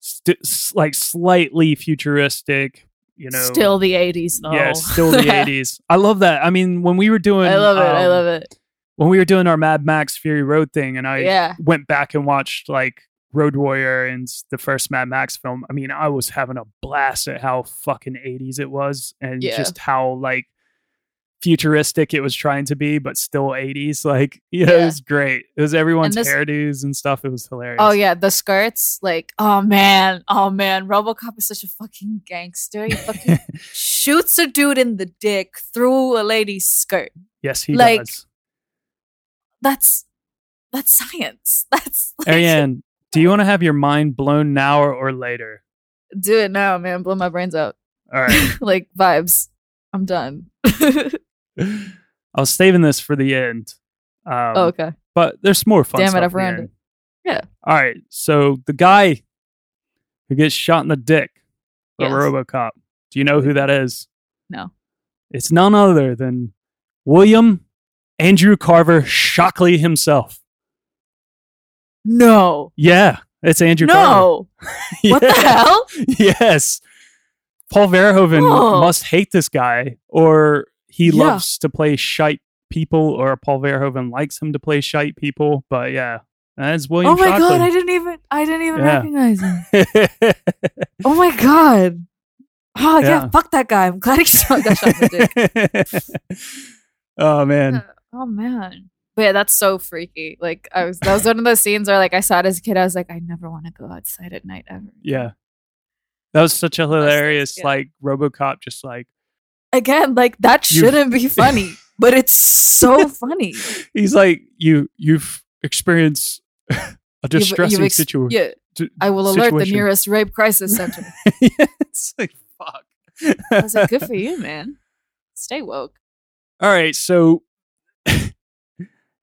st- like slightly futuristic, you know. Still the eighties though. yeah, still the 80s. I love that. I mean, when we were doing I love it. I um, love it. when we were doing our Mad Max Fury Road thing and I Yeah. went back and watched like Road Warrior and the first Mad Max film. I mean, I was having a blast at how fucking 80s it was and Yeah. just how like futuristic it was trying to be, but still 80s. Like, you know, it was great. It was everyone's this- hairdos and stuff. It was hilarious. Oh yeah, the skirts. Like, oh man, oh man, RoboCop is such a fucking gangster. He fucking shoots a dude in the dick through a lady's skirt. yes, he like, does. That's that's science. That's oh, like, Ariane, do you want to have your mind blown now or, or later? do it now, man. Blow my brains out. All right. like vibes. I'm done. I was saving this for the end. Um, oh, okay. But there's more fun Damn it, I've ruined it. Yeah. All right. So the guy who gets shot in the dick by Yes. RoboCop. Do you know who that is? No. It's none other than William Andrew Carver Shockley himself. No. Yeah, it's Andrew. No. What the hell? yes. Paul Verhoeven Oh. must hate this guy, or he Yeah. loves to play shite people, or Paul Verhoeven likes him to play shite people. But yeah, that's William Oh my god, I didn't even I didn't even Yeah. recognize him. Oh my god. Oh yeah. Yeah. fuck that guy. I'm glad he shot, got shot in the dick. oh man, uh, Oh man. But yeah, that's so freaky. Like I was that was one of those scenes where like I saw it as a kid, I was like, I never want to go outside at night ever. yeah, that was such a hilarious yeah. like RoboCop, just like Again, like that shouldn't be funny, but it's so funny. he's like you you've experienced a You've- distressing you've ex- situation. Yeah, I will alert the nearest rape crisis center. it's like fuck. I was like, good for you, man. Stay woke. All right, so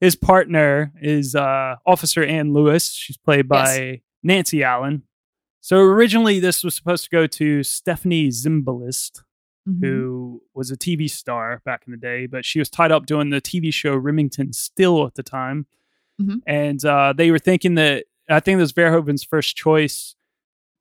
his partner is uh, Officer Ann Lewis. She's played by Nancy Allen. So originally, this was supposed to go to Stephanie Zimbalist, Mhm. who was a TV star back in the day, but she was tied up doing the TV show Remington Steele at the time. Mhm. And uh, they were thinking that I think this was Verhoeven's first choice.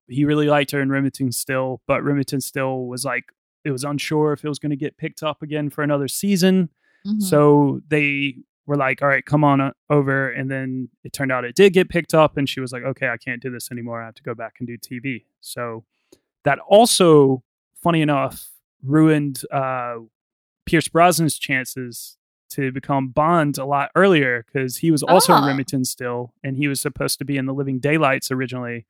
He really liked her in Remington Steele, but Remington Steele was like, it was unsure if it was going to get picked up again for another season. Mhm. So they were like, all right, come on over. And then it turned out it did get picked up. And she was like, okay, I can't do this anymore. I have to go back and do TV. So that also, funny enough, ruined uh, Pierce Brosnan's chances to become Bond a lot earlier because he was also in Ah. Remington Steele. And he was supposed to be in The Living Daylights originally.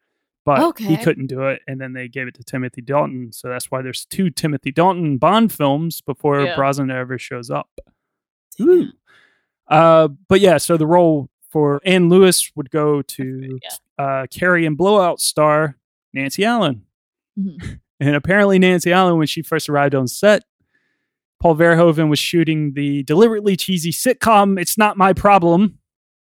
But okay. he couldn't do it, and then they gave it to Timothy Dalton. So that's why there's two Timothy Dalton Bond films before Yeah. Brosnan ever shows up. Ooh. Uh, but yeah, so the role for Ann Lewis would go to uh, Carrie and Blowout star Nancy Allen. Mhm. And apparently, Nancy Allen, when she first arrived on set, Paul Verhoeven was shooting the deliberately cheesy sitcom "It's Not My Problem,"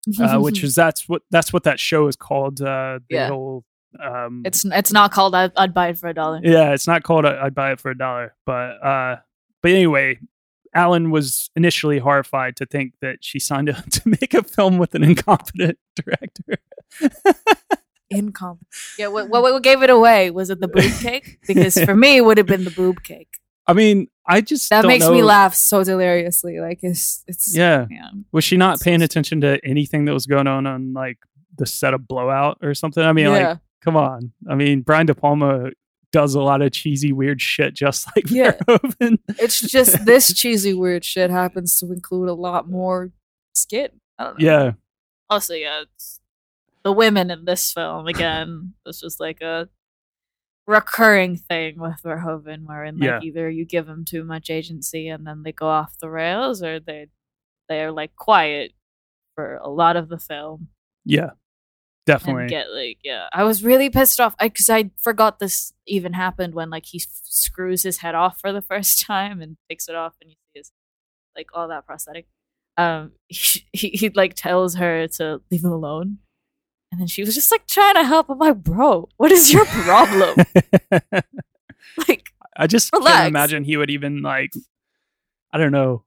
uh, which is that's what that's what that show is called. Uh, the Yeah. whole um, it's it's not called I'd, I'd buy it for a dollar. yeah, it's not called I- I'd buy it for a dollar, but uh, but anyway, Allen was initially horrified to think that she signed up to make a film with an incompetent director. Incompetent. Yeah, what, what what gave it away? Was it the boob cake? Because for me, it would have been the boob cake. I mean, I just That don't makes me laugh so deliriously. Like it's it's Yeah, man. was she not paying attention to anything that was going on on like the set of Blowout or something? I mean, Yeah. like, come on. I mean, Brian De Palma does a lot of cheesy, weird shit, just like Yeah. Verhoeven. It's just this cheesy weird shit happens to include a lot more skit. I don't know. yeah, Also, yeah, it's the women in this film again. It's just like a recurring thing with Verhoeven, wherein like Yeah. either you give them too much agency and then they go off the rails, or they they're like quiet for a lot of the film yeah, definitely. get like yeah. I was really pissed off because I, forgot this even happened when like he f- screws his head off for the first time and takes it off and you see his like all that prosthetic. Um, he, he, he like tells her to leave him alone. And then she was just like trying to help. I'm like, bro, what is your problem? like, I just Relax. can't imagine he would even like, I don't know,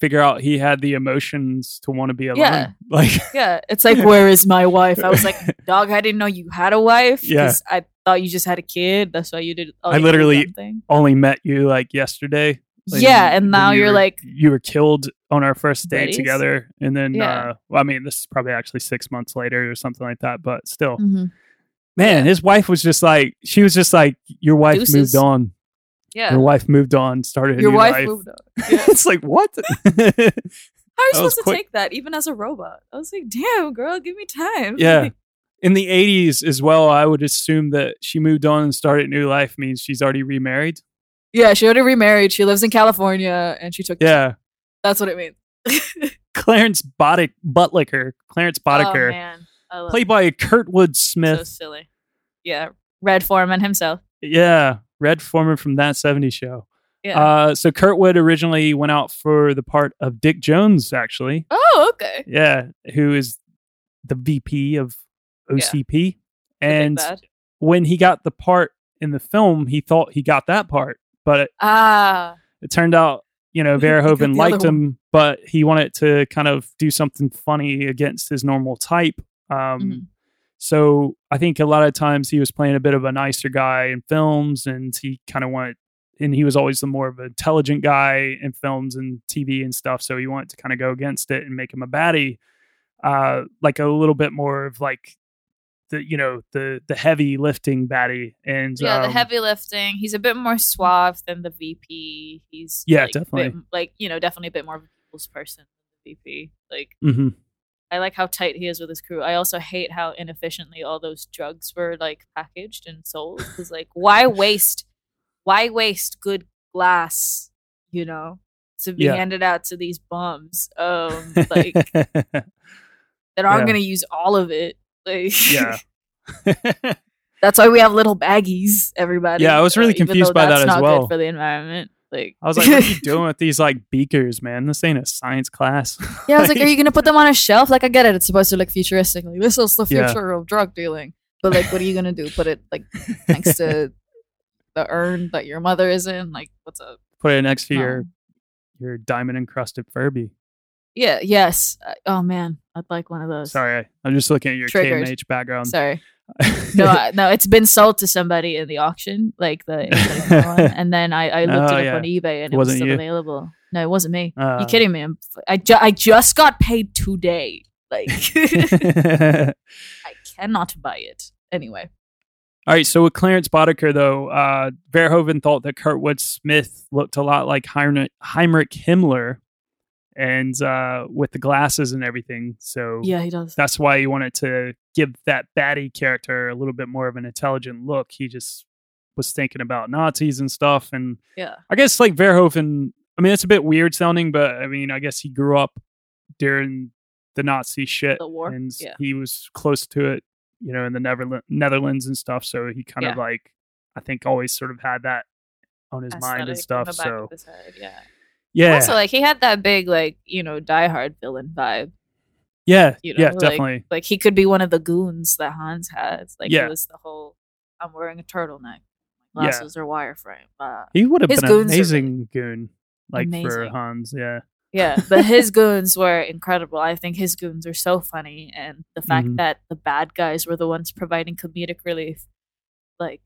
figure out he had the emotions to want to be alone. Yeah. Like, yeah, it's like, where is my wife? I was like, dog, I didn't know you had a wife. Yeah. I thought you just had a kid. That's why you did. all I literally only met you like yesterday. Like, Yeah, and now you you're were- like- you were killed on our first date Buddies? together, and then Yeah. uh, well, I mean, this is probably actually six months later or something like that, but still, Mhm. man, his wife was just like, she was just like, your wife Deuces. moved on. Yeah. Your wife moved on, started a Your wife life. moved on. Yeah. it's like what? How are you supposed to quick. take that even as a robot? I was like, damn, girl, give me time. yeah. In the 80s as well, I would assume that she moved on and started a new life means she's already remarried. yeah, she already remarried. She lives in California and she took Yeah. That's what it means. Clarence Boddick, Buttlicker, Clarence Oh man. I love played by Kurtwood Smith. So silly. Yeah. Red Foreman himself. yeah, Red Foreman from that 70s show. Yeah. Uh, so Kurtwood originally went out for the part of Dick Jones, actually. oh, okay. Yeah, who is the VP of OCP. And when he got the part in the film, he thought he got that part, but it, Ah. it turned out, you know, Verhoeven liked him, but he wanted to kind of do something funny against his normal type. Um, Mhm. So I think a lot of times he was playing a bit of a nicer guy in films, and he kind of wanted, and he was always the more of an intelligent guy in films and TV and stuff. So he wanted to kind of go against it and make him a baddie, uh, like a little bit more of like the you know the the heavy lifting baddie and Yeah, the um, heavy lifting. He's a bit more suave than the VP. He's Yeah, like, a bit- definitely. like you know, definitely a bit more of a people's person than the VP. Like mhm. I like how tight he is with his crew. I also hate how inefficiently all those drugs were like packaged and sold. Because like, why waste? Why waste good glass? You know, to be Yeah. handed out to these bums, um, like that aren't Yeah. gonna use all of it. Like, yeah. that's why we have little baggies. Everybody. Yeah, I was really uh, confused by that that's as not well. Good for the environment. Like, I was like, what are you doing with these like beakers, man? This ain't a science class. Yeah, I was like, are you gonna put them on a shelf? Like, I get it; it's supposed to look futuristic. Like, this is the Yeah. future of drug dealing. But like, what are you gonna do? Put it like next to the urn that your mother is in? Like, what's up? Put it next to No. your um, your diamond encrusted Furby. Yeah. Yes. Oh man, I'd like one of those. Sorry, I'm just looking at your Triggered. KMH background. Sorry. No, no, it's been sold to somebody in the auction, like the and then I, I looked Oh, it up yeah. on eBay and it Wasn't was still you? available. No, it wasn't me. Uh. you kidding me? I'm, I ju- I just got paid today. Like, I cannot buy it anyway. All right, so with Clarence Boddicker, though, uh, Verhoeven thought that Kurtwood Smith looked a lot like Heinrich, Heinrich Himmler, and uh, with the glasses and everything. So Yeah, he does. that's why he wanted to give that baddie character a little bit more of an intelligent look. He just was thinking about Nazis and stuff, and Yeah. I guess like Verhoeven. I mean, it's a bit weird sounding, but I mean, I guess he grew up during the Nazi shit, The war, and yeah. he was close to it, you know, in the Netherlands, Netherlands and stuff. So he kind of like, I think, always sort of had that on his mind and stuff. So head, yeah. Yeah, Also, like he had that big, like you know, Die Hard villain vibe. yeah, You know, yeah, like, definitely. Like he could be one of the goons that Hans has. Like Yeah. it was the whole. I'm wearing a turtleneck. My Yeah. glasses are wireframe. Uh, He would have been an goons are really amazing goon, like for. Hans. Yeah, Yeah, but his goons were incredible. I think his goons are so funny, and the fact Mhm. that the bad guys were the ones providing comedic relief, like,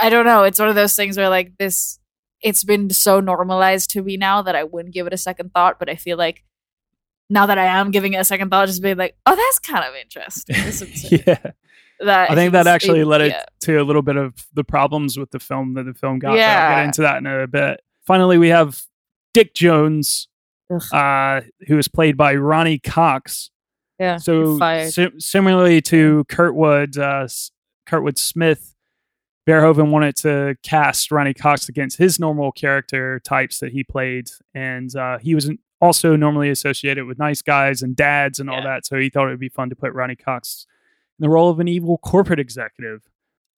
I don't know. It's one of those things where like this, it's been so normalized to me now that I wouldn't give it a second thought. But I feel like now that I am giving it a second thought, just being like, oh, that's kind of interesting. Yeah. that I think that actually able- led it to a little bit of the problems with the film that the film got. but I'll Yeah. get into that in a bit. Finally, we have Dick Jones, uh, who is played by Ronny Cox. Yeah, So sim- similarly to Kurtwood, uh, Kurtwood Smith, Verhoeven wanted to cast Ronny Cox against his normal character types that he played, and uh, he was also normally associated with nice guys and dads and all Yeah. that. So he thought it would be fun to put Ronny Cox in the role of an evil corporate executive.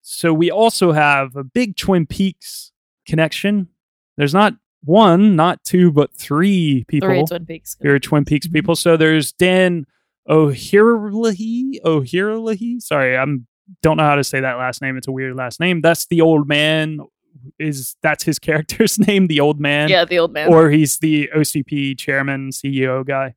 So we also have a big Twin Peaks connection. There's not one, not two, but three people Three Twin Peaks. here are Twin Peaks people. So there's Dan O'Herlihy. O'Herlihy. Sorry, I'm don't know how to say that last name. It's a weird last name. That's the old man. Is that's his character's name? The old man. Yeah, the old man. Or he's the OCP chairman, CEO guy.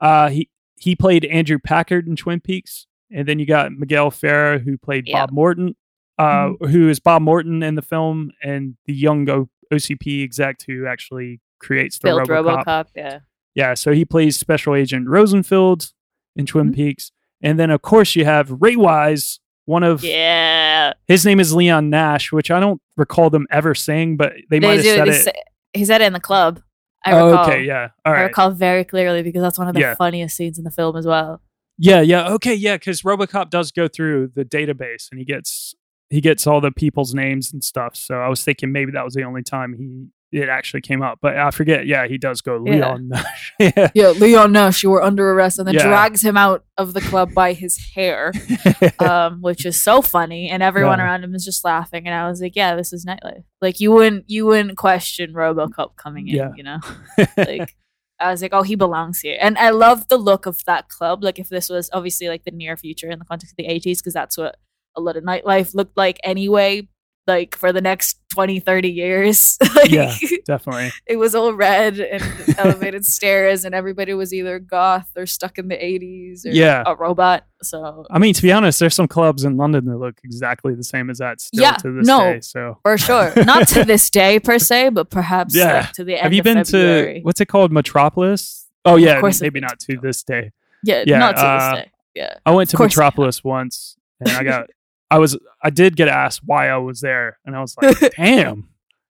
Uh, he he played Andrew Packard in Twin Peaks, and then you got Miguel Ferrer who played Yeah. Bob Morton, uh, who is Bob Morton in the film, and the young o- OCP exec who actually creates the Built RoboCop. RoboCop. Yeah. Yeah, so he plays Special Agent Rosenfield in Twin Mm-hmm. Peaks. And then, of course, you have Ray Wise One of Yeah. his name is Leon Nash, which I don't recall them ever saying, but they, might have said it. say- he said it in the club. I Oh, recall. okay, yeah. All I recall very clearly because that's one of the Yeah. funniest scenes in the film as well. Yeah, yeah. Okay, yeah, because RoboCop does go through the database and he gets he gets all the people's names and stuff. So I was thinking maybe that was the only time he it actually came up. But I forget, yeah, he does go Yeah. Leon Nash. yeah. Yeah, Leon Nash, you were under arrest, and then Yeah. drags him out of the club by his hair, um, which is so funny, and everyone around him is just laughing. And I was like, "Yeah, this is nightlife. Like you wouldn't, you wouldn't question RoboCop coming in, you know? Like I was like, oh, he belongs here. And I love the look of that club. Like if this was obviously like the near future in the context of the 80s, because that's what a lot of nightlife looked like anyway. Like for the next 20, 30 years. like, yeah, definitely. it was all red and elevated stairs, and everybody was either goth or stuck in the 80s or Yeah. a robot. So I mean, to be honest, there's some clubs in London that look exactly the same as that still Yeah, to this no. day. So for sure, not to this day per se, but perhaps Yeah. like, to the end have you been February. to what's it called? Metropolis? Oh yeah, maybe not to this day. Yeah, Yeah, not to uh, this day. Yeah. I went to Of course I have. Metropolis once and I got I was I did get asked why I was there and I was like, damn.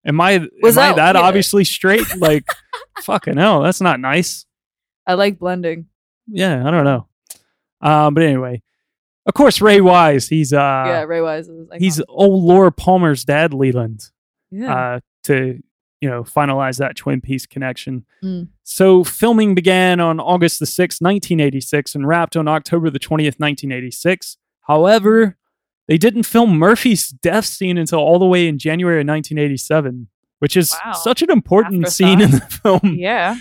Am I Was am I that- that yeah. obviously straight? Like fucking hell, that's not nice. I like blending. Yeah, I don't know. Um, but anyway. Of course Ray Wise, he's uh yeah, Ray Wise he's old Laura Palmer's dad, Leland. yeah. uh, to you know finalize that Twin Peaks connection. Mm. So filming began on August the sixth, nineteen eighty six, and wrapped on October the twentieth, nineteen eighty six. However, they didn't film Murphy's death scene until all the way in January of nineteen eighty seven, which is Wow. such an important scene in the film. yeah.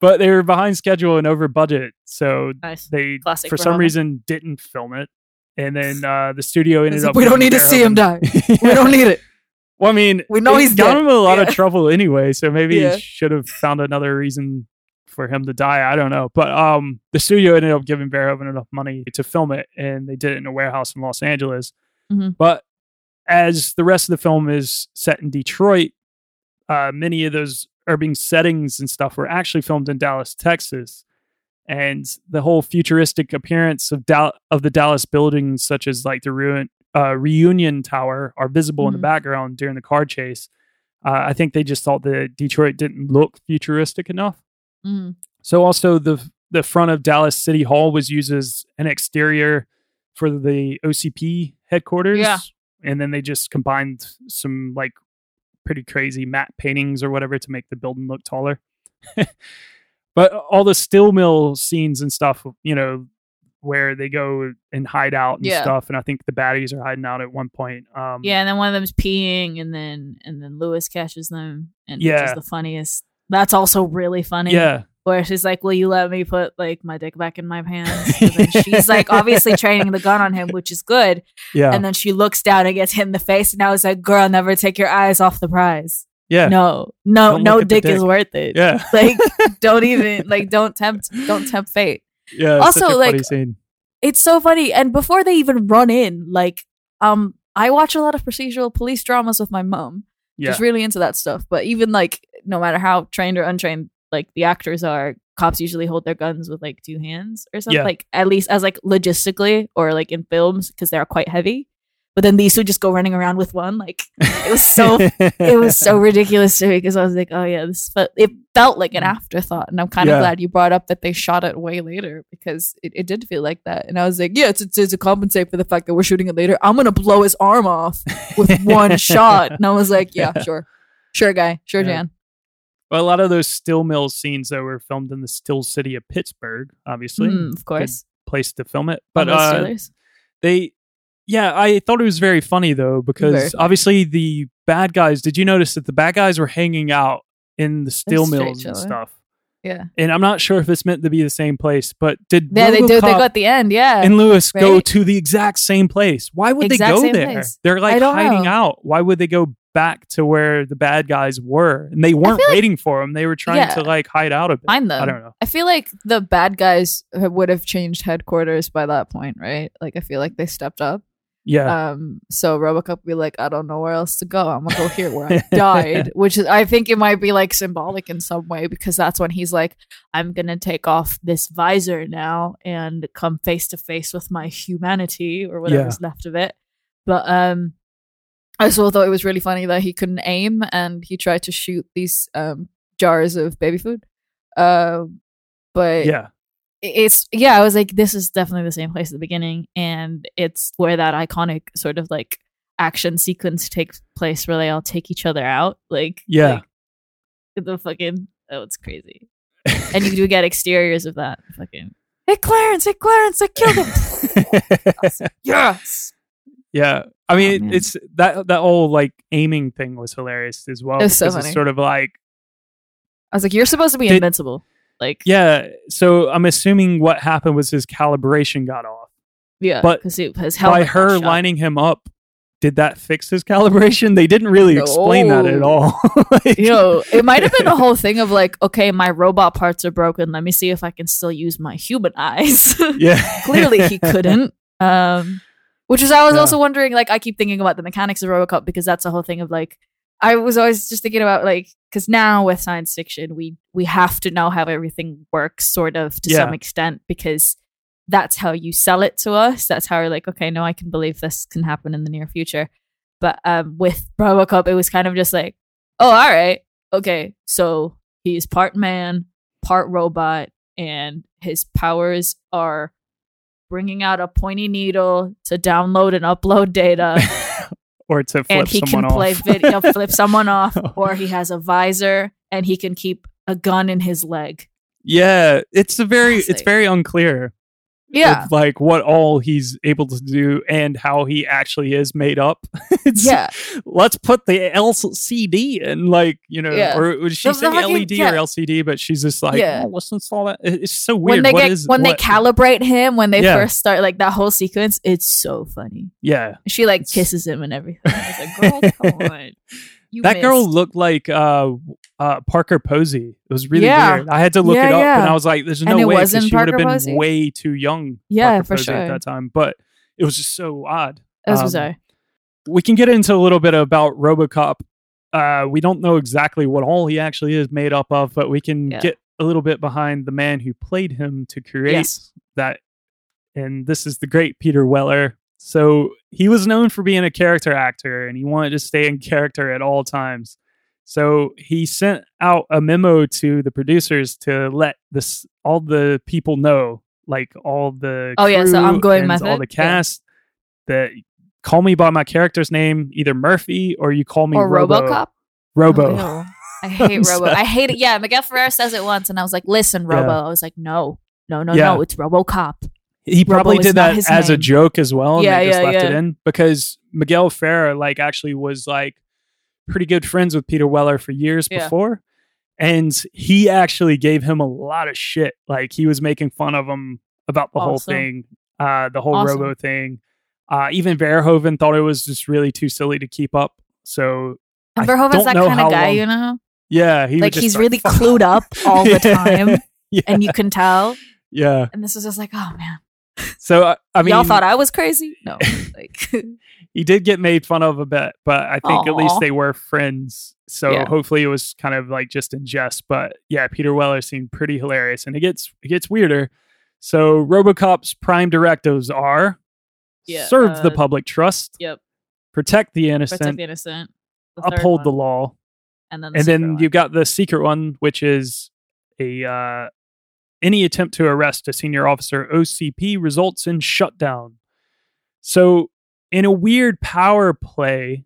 But they were behind schedule and over budget, so Nice. they Classic for some reason didn't film it. And then uh, the studio ended up. we don't need to see him die. Verhoeven- We don't need it. well, I mean, We know he's got him in a lot Yeah. of trouble anyway, so maybe Yeah. he should have found another reason for him to die. I don't know, but um, the studio ended up giving Verhoeven enough money to film it, and they did it in a warehouse in Los Angeles. Mhm. But as the rest of the film is set in Detroit, uh, many of those urban settings and stuff were actually filmed in Dallas, Texas. And the whole futuristic appearance of Dal- of the Dallas buildings, such as like the ruin- uh, Reunion Tower, are visible in the Mhm. background during the car chase. Uh, I think they just thought that Detroit didn't look futuristic enough. Mm. So also the the front of Dallas City Hall was used as an exterior for the OCP headquarters. Yeah. And then they just combined some like pretty crazy matte paintings or whatever to make the building look taller. but all the still mill scenes and stuff, you know, where they go and hide out and Yeah. stuff. And I think the baddies are hiding out at one point. Um, Yeah, and then one of them's peeing, and then and then Lewis catches them, and which Yeah. is the funniest. That's also really funny. Yeah. Where she's like, "Will you let me put like my dick back in my pants?" And she's like, obviously training the gun on him, which is good. Yeah. And then she looks down and gets hit in the face, and I was like, "Girl, never take your eyes off the prize. Yeah. No, no, Don't no the dick, is worth it. Yeah. like don't even like don't tempt, don't tempt fate." Yeah. it's Also, such a funny like, it's so funny. And before they even run in, like, um, I watch a lot of procedural police dramas with my mom. Yeah. Just really into that stuff. But even like, no matter how trained or untrained, like the actors are, cops usually hold their guns with like two hands or something. Yeah. Like at least as like logistically or like in films because they're quite heavy. But then these would just go running around with one. Like it was so it was so ridiculous to me because I was like, oh yeah, this fe- it felt like an afterthought, and I'm kind of Mm. Yeah. glad you brought up that they shot it way later because it, it did feel like that, and I was like, yeah, it's, it's, it's to compensate for the fact that we're shooting it later. I'm gonna blow his arm off with one shot, and I was like, yeah, sure, sure, guy, sure, Yeah. Jan, Well, a lot of those still mill scenes that were filmed in the still city of Pittsburgh, obviously, Mm, of Good course, place to film it. But uh, they, yeah, I thought it was very funny though because Very obviously the bad guys. Did you notice that the bad guys were hanging out in the steel straight mills and stuff? yeah, And I'm not sure if it's meant to be the same place, but did yeah, they do. They go at the end, yeah, and Lewis go to the exact same place? Why would Exact they go there? place. They're like hiding know. out. Why would they go back to where the bad guys were? And they weren't feel like- waiting for them. They were trying Yeah. to like hide out a bit. Find them. I don't know. I feel like the bad guys would have changed headquarters by that point, right? Like I feel like they stepped up. Yeah. Um, so Robocop would be like, I don't know where else to go. I'm gonna go here where I died, which is I think it might be like symbolic in some way because that's when he's like, I'm gonna take off this visor now and come face to face with my humanity or whatever's left of it. But um, I also thought it was really funny that he couldn't aim and he tried to shoot these um jars of baby food. Um, but yeah. it's yeah, I was like, this is definitely the same place at the beginning, and it's where that iconic sort of like action sequence takes place where they all take each other out. Like Yeah. like, the fucking oh, it's crazy. and you do get exteriors of that. Fucking hey Clarence, hey Clarence, I killed him. yes. Yeah, I mean, Oh, it's that that whole like aiming thing was hilarious as well. It was so because it's funny. sort of like, I was like, you're supposed to be Did- invincible. Like yeah. So I'm assuming what happened was his calibration got off. yeah, but because his By her shot. lining him up, did that fix his calibration? They didn't really explain that at all. Like- you know, it might have been a whole thing of like, okay, my robot parts are broken. Let me see if I can still use my human eyes. yeah, Clearly, he couldn't. Um, which is, I was Yeah. also wondering, like, I keep thinking about the mechanics of Robocop because that's the whole thing of like, I was always just thinking about like, because now with science fiction, we we have to know how everything works, sort of to Yeah. some extent, because that's how you sell it to us. That's how we're like, okay, no, I can believe this can happen in the near future. But um, with Robocop, it was kind of just like, oh, all right, okay, so he's part man, part robot, and his powers are bringing out a pointy needle to download and upload data, or to flip and he someone can off. play video, flip someone off, or he has a visor and he can keep a gun in his leg. yeah, it's a very was it's very unclear. Yeah, like what all he's able to do and how he actually is made up. yeah. let's put the LCD in, like you know, Yeah. or was she The- the saying fucking- LED yeah. or LCD? But she's just like, Yeah. oh, let's install that. It's so weird. When they What get is- when they calibrate him, when they Yeah. first start like that whole sequence, it's so funny. yeah, She like It's- kisses him and everything. I was like, girl, come on. You that girl looked like uh, uh, Parker Posey. It was really Yeah. weird. I had to look Yeah, it up, and. I was like, "There's no way," because she would have been Posey? way too young. Yeah, Parker for Posey sure. at that time, but it was just so odd. That was Um, bizarre. we can get into a little bit about RoboCop. Uh, we don't know exactly what all he actually is made up of, but we can Yeah. get a little bit behind the man who played him to create Yes. that. And this is the great Peter Weller. So he was known for being a character actor, and he wanted to stay in character at all times. So he sent out a memo to the producers to let this all the people know, like all the Oh, yeah, so crew ongoing and all method? the Yeah. cast, that call me by my character's name, either Murphy or you call me Or Robo. RoboCop. Robo. Oh. I hate Robo. I hate it. Yeah, Miguel Ferrer says it once, and I was like, "Listen, Robo." Yeah. I was like, "No, no, no, Yeah. no. It's RoboCop." He probably is did that as a joke as well. And Yeah, they just yeah, left it yeah. in because Miguel Ferrer, like, actually was like pretty good friends with Peter Weller for years Yeah. before. And he actually gave him a lot of shit. Like, he was making fun of him about the whole thing, uh, the whole Awesome. Robo thing. Uh, even Verhoeven thought it was just really too silly to keep up. So, And Verhoeven's that kind of guy, long- you know. yeah, he like just he's really "Fuck clued up all the time, yeah, and you can tell. yeah. And this was just like, oh man, So, I, I mean, y'all thought I was crazy? No, like he did get made fun of a bit, but I think at least they were friends. So Yeah. hopefully it was kind of like just in jest. But yeah, Peter Weller seemed pretty hilarious, and it gets it gets weirder. So RoboCop's prime directives are Yeah, serve the uh, public trust, yep, protect the innocent, protect the innocent, the uphold the law, and then the and then one. you've got the secret one, which is a uh, any attempt to arrest a senior officer OCP results in shutdown. So, in a weird power play,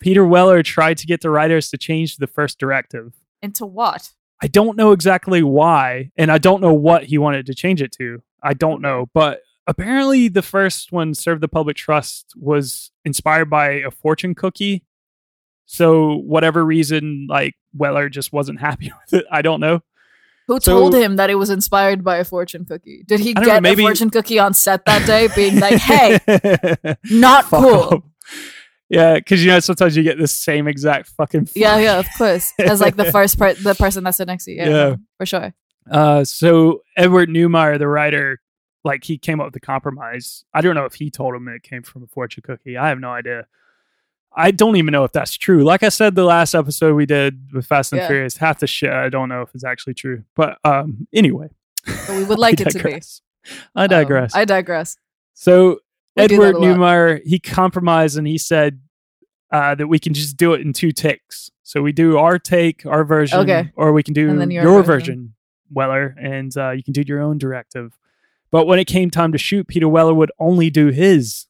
Peter Weller tried to get the writers to change the first directive. into what? I don't know exactly why, and I don't know what he wanted to change it to. I don't know, but apparently the first one, Serve the Public Trust, was inspired by a fortune cookie. So, whatever reason, like Weller just wasn't happy with it. I don't know. Who So- told him that it was inspired by a fortune cookie? Did he get know, maybe- a fortune cookie on set that day, being like, "Hey, not Fuck cool." off. Yeah, because you know sometimes you get the same exact fucking. Yeah, yeah, of course. As like the first per- the person that's next to you. Yeah, Yeah. for sure. Uh, so Edward Neumeier, the writer, like he came up with the compromise. I don't know if he told him it came from a fortune cookie. I have no idea. I don't even know if that's true. Like I said, the last episode we did with Fast and Yeah. Furious, half the shit I don't know if it's actually true. But um, anyway, But we would like it to be. digress. I Um, digress. I digress. so We Edward. Neumeier he compromised and he said uh, that we can just do it in two takes. So we do our take, our version, Okay. or we can do your, your version. version. Weller, and uh, you can do your own directive. But when it came time to shoot, Peter Weller would only do his.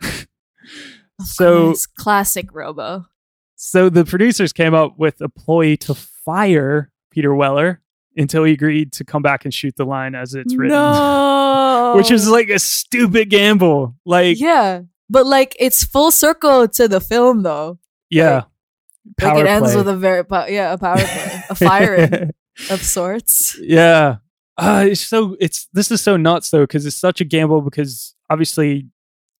Of so course, classic Robo. so the producers came up with a ploy to fire Peter Weller until he agreed to come back and shoot the line as it's written. No, Which is like a stupid gamble. Like, yeah, but like it's full circle to the film though. yeah. like it ends play. with a very pow- yeah a power play, a firing of sorts. Yeah. Uh, it's so it's this is so nuts though because it's such a gamble because obviously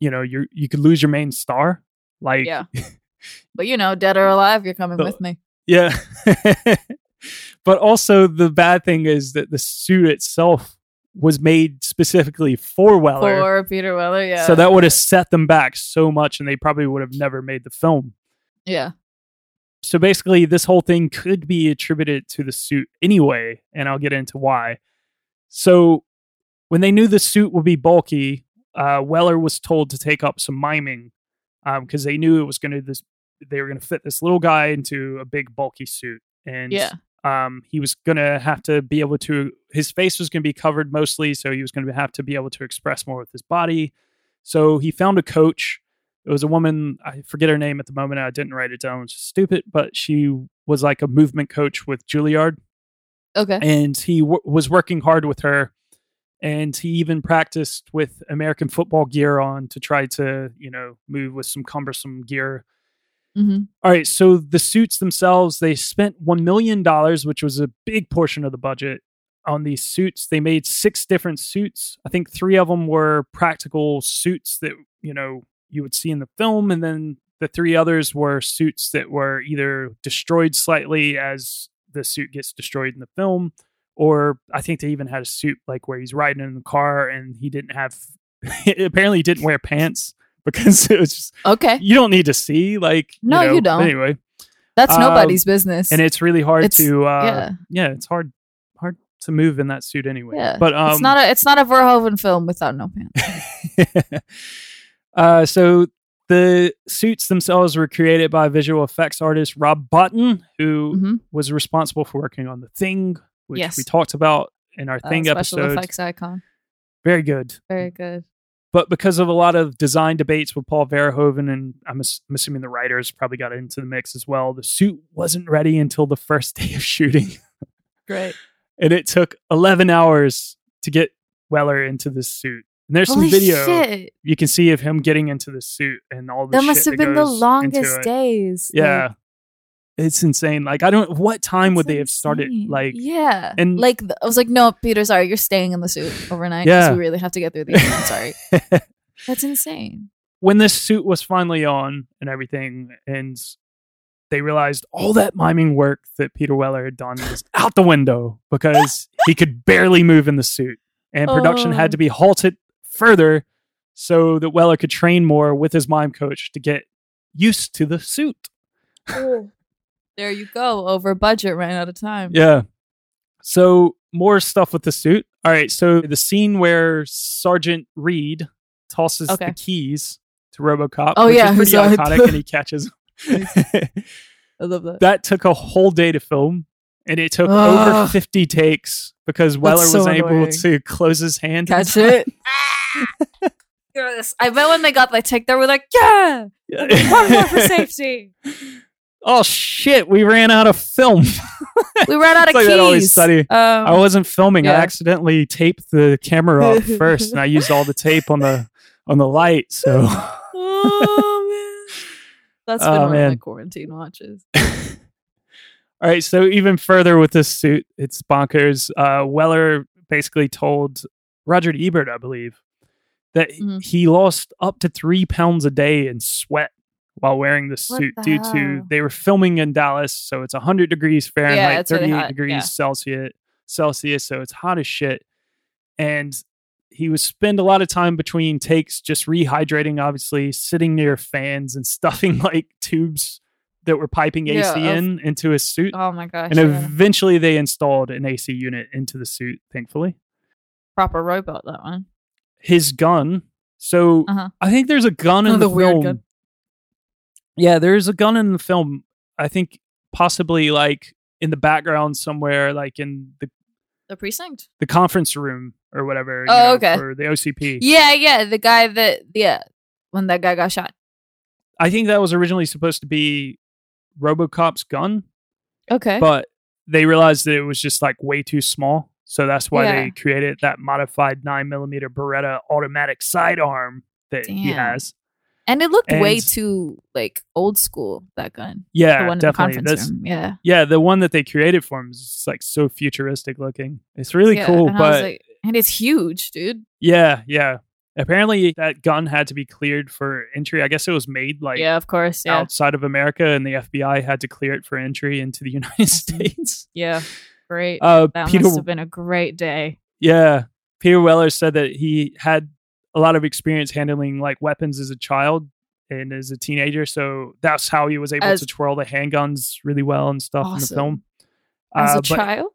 you know you you could lose your main star like Yeah, but you know, dead or alive, you're coming with me. yeah. But also the bad thing is that the suit itself was made specifically for Weller. For Peter Weller, yeah. so that would have set them back so much and they probably would have never made the film. Yeah, so basically this whole thing could be attributed to the suit anyway and i'll get into why. So when they knew the suit would be bulky uh, weller was told to take up some miming because they knew it was going to this they were going to fit this little guy into a big bulky suit and yeah, um, he was going to have to be able to his face was going to be covered mostly so he was going to have to be able to express more with his body. So he found a coach. It was a woman i forget her name at the moment i didn't write it down which is stupid but she was like a movement coach with juilliard. Okay, and he w- was working hard with her and he even practiced with american football gear on to try to you know move with some cumbersome gear hmm all right, so the suits themselves, they spent one million dollars, which was a big portion of the budget on these suits. They made six different suits. I think three of them were practical suits that you know you would see in the film, and then the three others were suits that were either destroyed slightly as the suit gets destroyed in the film, or I think they even had a suit like where he's riding in the car and he didn't have apparently he didn't wear pants because it was just okay. you don't need to see like No, know, you don't. anyway That's um, nobody's business. and it's really hard It's- to uh yeah. yeah. it's hard hard to move in that suit anyway yeah, but um it's not a it's not a Verhoeven film without no pants. uh so the suits themselves were created by visual effects artist Rob Bottin who hmm was responsible for working on the thing which Yes. we talked about in our Uh, thing special episode effects icon. very good Very good. but because of a lot of design debates with Paul Verhoeven, and I'm, I'm assuming the writers probably got into the mix as well, the suit wasn't ready until the first day of shooting. Great. and it took 11 hours to get Weller into this suit. And there's Holy some video shit! you can see of him getting into the suit and all the That must have been the longest days. Yeah. Like, It's insane. Like I don't what time would That's they have started insane. like yeah and- like i was like no peter sorry you're staying in the suit overnight 'cause Yeah. we really have to get through these i'm sorry that's insane when this suit was finally on and everything, and they realized all that miming work that Peter Weller had done was out the window because he could barely move in the suit, and production Oh. had to oh. be halted further so that Weller could train more with his mime coach to get used to the suit. Oh. There you go over budget ran out of time Yeah. So more stuff with the suit. All right. So the scene where Sergeant Reed tosses Okay. the keys to RoboCop. Oh, which yeah, is pretty so iconic, and he catches. i love that that took a whole day to film, and it took over fifty takes because Weller so was able to close his hand. and catch it i bet when they got the take they were like yeah one more for safety oh shit! We ran out of film. we ran out of like keys um, I wasn't filming. I accidentally taped the camera up first, and I used all the tape on the on the light. So. oh man that's been Oh, one of my quarantine watches All right, so even further with this suit, it's bonkers. Uh, Weller basically told Roger Ebert, I believe, that Mhm. he lost up to three pounds a day in sweat while wearing the suit the due to they were filming in Dallas, so it's 100 degrees Fahrenheit, really 38 hot, degrees yeah. Celsius, Celsius, so it's hot as shit. And he would spend a lot of time between takes just rehydrating, obviously, sitting near fans and stuffing like tubes that were piping AC Yeah, of- in into his suit. Oh my gosh. and yeah. eventually they installed an AC unit into the suit, thankfully. Proper robot, that one. His gun. So Uh-huh. I think there's a gun in Oh, the, the weird film. Yeah, there's a gun in the film. I think possibly like in the background somewhere, like in the, The precinct? the conference room or whatever. Oh, know, okay. For the OCP. Yeah, yeah. The guy that, yeah, when that guy got shot. I think that was originally supposed to be RoboCop's gun, Okay. but they realized that it was just like way too small. So that's why Yeah. they created that modified nine millimeter Beretta automatic sidearm that he has. And it looked way too, like, old school, that gun. Yeah, the one definitely. in the conference room. Yeah. yeah, the one that they created for him is just, like so futuristic looking. It's really yeah. cool, and but like- and it's huge, dude. yeah, yeah. Apparently, that gun had to be cleared for entry. I guess it was made like yeah, of course. Yeah. outside of America, and the FBI had to clear it for entry into the United States. Yeah. Great. Uh, that Peter, must have been a great day. yeah, Peter Weller said that he had a lot of experience handling like weapons as a child and as a teenager, so that's how he was able As- to twirl the handguns really well and stuff in the film. As Uh, a but- child?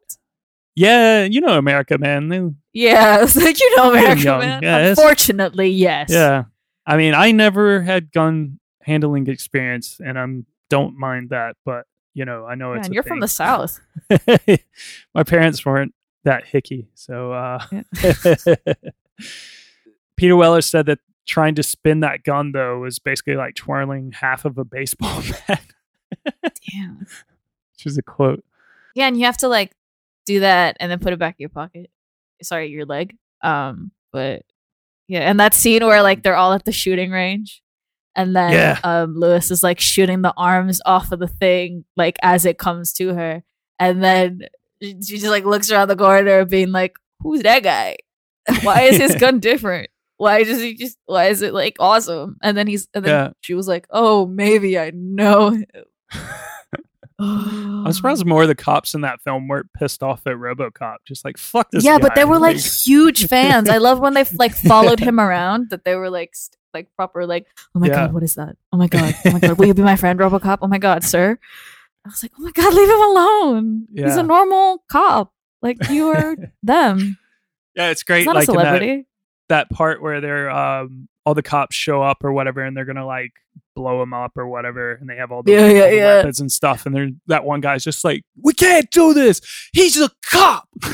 Yeah, you know America, man. They- Yeah. Like, you know, America, man. Yeah, Unfortunately, yes. Yeah. I mean, I never had gun handling experience and I'm don't mind that, but you know, I know Yeah, it's and you're from the. South. My parents weren't that hicky. So uh Yeah. Peter Weller said that trying to spin that gun though was basically like twirling half of a baseball bat, Damn. which is a quote. Yeah, and you have to like do that and then put it back in your pocket. Sorry, your leg. Um, but yeah, and that scene where like they're all at the shooting range, and then Yeah. um Lewis is like shooting the arms off of the thing like as it comes to her, and then she she just like looks around the corner, being like, "Who's that guy? Why is his gun different? Why does he just? Why is it like awesome?" And then he's and then Yeah. she was like, "Oh, maybe I know him." I'm surprised more of the cops in that film weren't pissed off at RoboCop. Just like fuck this. yeah, but they were like huge fans. I love when they like followed him around. That they were like st- like proper like, oh my Yeah. god, what is that? Oh my god, oh my god, will you be my friend, RoboCop? Oh my god, sir. I was like, oh my god, leave him alone. He's a normal cop. Like you are them. yeah, it's great. He's not like a celebrity. That part where they're um all the cops show up or whatever and they're gonna like blow him up or whatever and they have all the, Yeah, yeah, yeah. weapons and stuff and they're that one guy's just like we can't do this he's a cop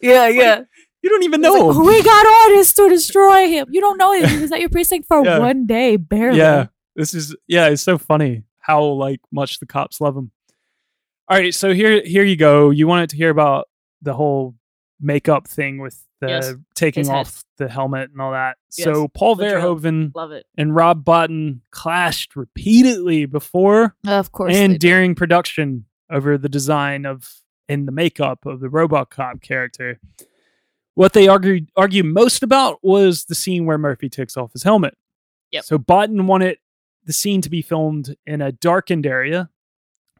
Yeah, yeah. you don't even know like, him. we got orders to destroy him. You don't know him. He was at your precinct for Yeah. one day, barely. yeah this is yeah it's so funny how like much the cops love him all right so here here you go you wanted to hear about the whole makeup thing with the Yes. taking His head. off the helmet and all that Yes, so paul the verhoeven Love it. and rob Bottin clashed repeatedly before Of course. and they do. during production over the design of and the makeup of the RoboCop character. What they argued argue most about was the scene where Murphy takes off his helmet. Yep. So Bottin wanted the scene to be filmed in a darkened area,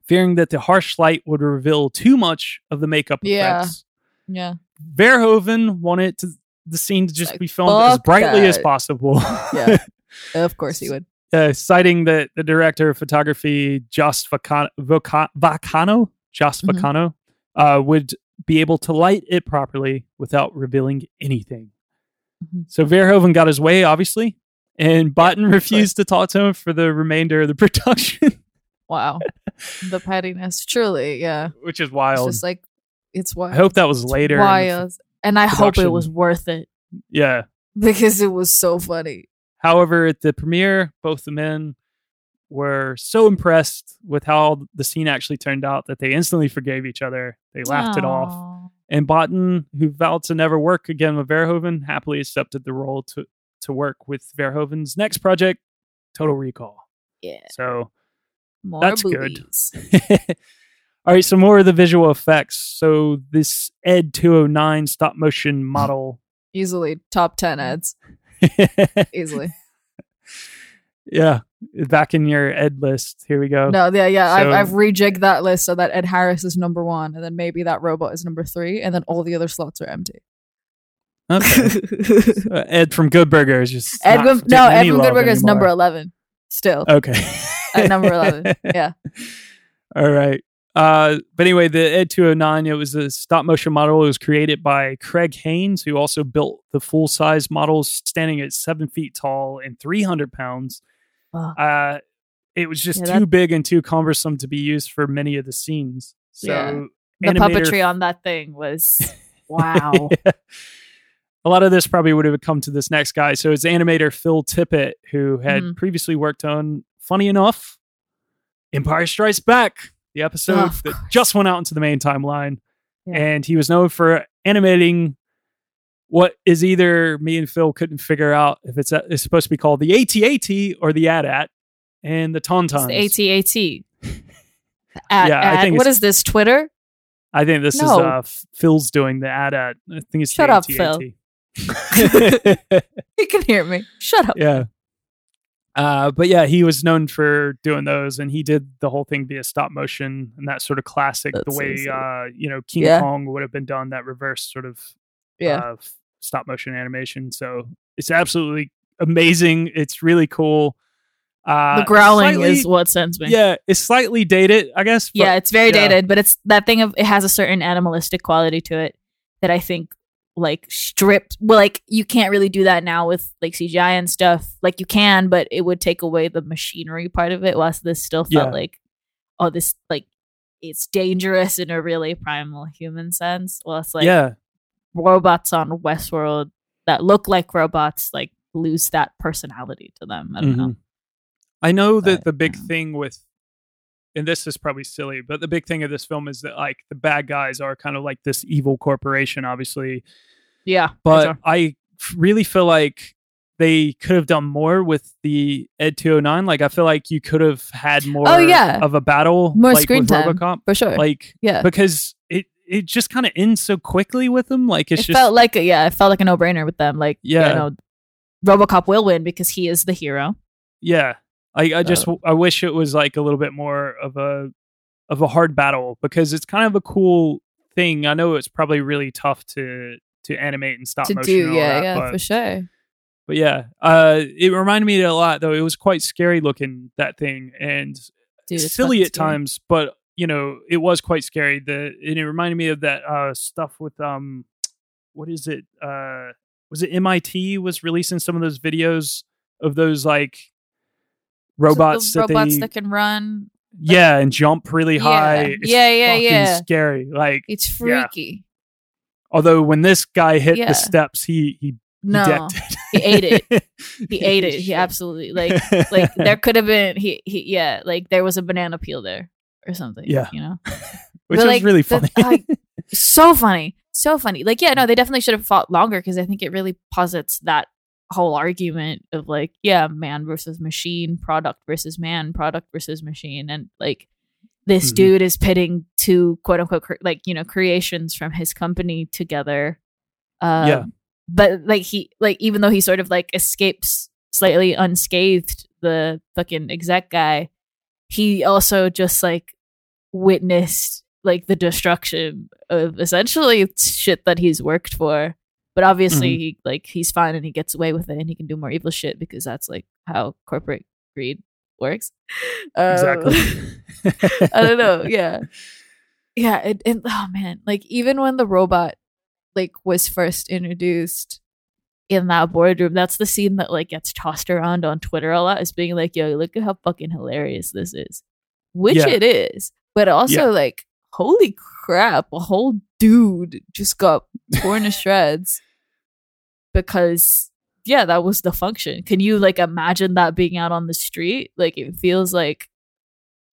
fearing that the harsh light would reveal too much of the makeup Yeah. effects. yeah. Verhoeven wanted to, the scene to just like, be filmed as "Fuck brightly as possible. Yeah. Of course he would. uh, citing that the director of photography, Jost Vacano, Voca- Vacano, Mhm. Vacano, uh, would be able to light it properly without revealing anything. Mhm. So Verhoeven got his way, obviously, and Bottin refused to talk to him for the remainder of the production, Wow. the pettiness. Truly, yeah. which is It's wild. just like it's wild. I hope that was later. in the f- wild. And I hope it was worth it yeah. because it was so funny. However, at the premiere, both the men were so impressed with how the scene actually turned out that they instantly forgave each other. They laughed it off. And Bottin, who vowed to never work again with Verhoeven, happily accepted the role to, to work with Verhoeven's next project, Total Recall. Yeah. So, More That's good. all right, some more of the visual effects. So, this Ed 209 stop motion model. Easily top 10 ads. Easily. yeah, back in your Ed list. Here we go. No, yeah, yeah. I've, I've rejigged that list so that Ed Harris is number one, and then maybe that robot is number three, and then all the other slots are empty. Okay. Uh, Ed from Good Burger is just Ed, no, Ed from Good Burger is number eleven. Still Okay. at number eleven. Yeah. All right. Uh, but anyway, the Ed 209, it was a stop motion model. It was created by Craig Hayes, who also built the full size models standing at seven feet tall and 300 pounds. Wow. Uh, it was just Yeah, too big and too cumbersome to be used for many of the scenes. So Yeah. The animator- puppetry on that thing was wow. a lot of this probably would have come to this next guy. So it's animator Phil Tippett, who had Mhm. previously worked on, funny enough, Empire Strikes Back, the episode Oh, that just went out into the main timeline. Yeah. And he was known for animating what is either me and Phil couldn't figure out if it's, it's supposed to be called the AT-AT or the AT-AT and the Tauntauns. It's the AT-AT. At, Yeah, I think what is this Twitter? I think this is uh, Phil's doing the AT-AT. I think it's Shut the up, AT-AT. You can hear me. Shut up. yeah. Uh, but yeah, he was known for doing those, and he did the whole thing via stop motion and that sort of classic, That's the way uh, you know King Yeah. Kong would have been done, that reverse sort of Yeah. uh, stop motion animation. So it's absolutely amazing. It's really cool. Uh, the growling slightly- is what sends me. yeah, it's slightly dated, I guess. but yeah, it's very yeah. dated, but it's that thing of it has a certain animalistic quality to it that I think like stripped. Well, like you can't really do that now with like CGI and stuff. Like you can, but it would take away the machinery part of it. Whilst this still felt Yeah. like, oh, this like it's dangerous in a really primal human sense. Well, it's like yeah, robots on Westworld that look like robots like lose that personality to them. I don't know. Mhm. I know that the big um, thing with, and this is probably silly, but the big thing of this film is that like the bad guys are kind of like this evil corporation, obviously. Yeah, But. I really feel like they could have done more with the Ed 209. Like I feel like you could have had oh, more Oh, yeah. of a battle, More like, screen with time, RoboCop. for sure. Like yeah. because it it just kind of ends so quickly with them. Like it's it just felt like a, yeah, it felt like a no brainer with them. Like Yeah. you know, RoboCop will win because he is the hero. yeah i i just So- i wish it was like a little bit more of a of a hard battle because it's kind of a cool thing. I know it's probably really tough to to animate and stop to motion do, yeah, that, yeah, but, for sure. but yeah uh it reminded me a lot though. It was quite scary looking that thing and Dude, silly at times but you know it was quite scary. The and it reminded me of that uh stuff with um what is it? Uh was it mit was releasing some of those videos of those like robots that robots they that can run. yeah and jump really Yeah. high It's Yeah, yeah, fucking yeah. scary like It's Yeah. freaky. although when this guy hit Yeah. the steps he he, he No, it he ate it. He He ate it. He absolutely like like there could have been he he yeah like there was a banana peel there or something. Yeah. you know. which But, was like, really the- funny so funny so funny like yeah no they definitely should have fought longer because i think it really posits that whole argument of like yeah man versus machine product versus man product versus machine and like this Mhm. dude is pitting two quote unquote cre- like you know creations from his company together um, Yeah. but like he like even though he sort of like escapes slightly unscathed the fucking exec guy he also just like witnessed like the destruction of essentially shit that he's worked for but obviously Mhm. he like he's fine and he gets away with it and he can do more evil shit because that's like how corporate greed works Um, exactly I don't know. Yeah. Yeah. And, and oh man, like even when the robot like was first introduced in that boardroom, that's the scene that like gets tossed around on Twitter a lot as being like, yo, look at how fucking hilarious this is. Which Yeah. it is. But also Yeah. like, holy crap, a whole dude just got torn to shreds because yeah, that was the function. Can you like imagine that being out on the street? Like it feels like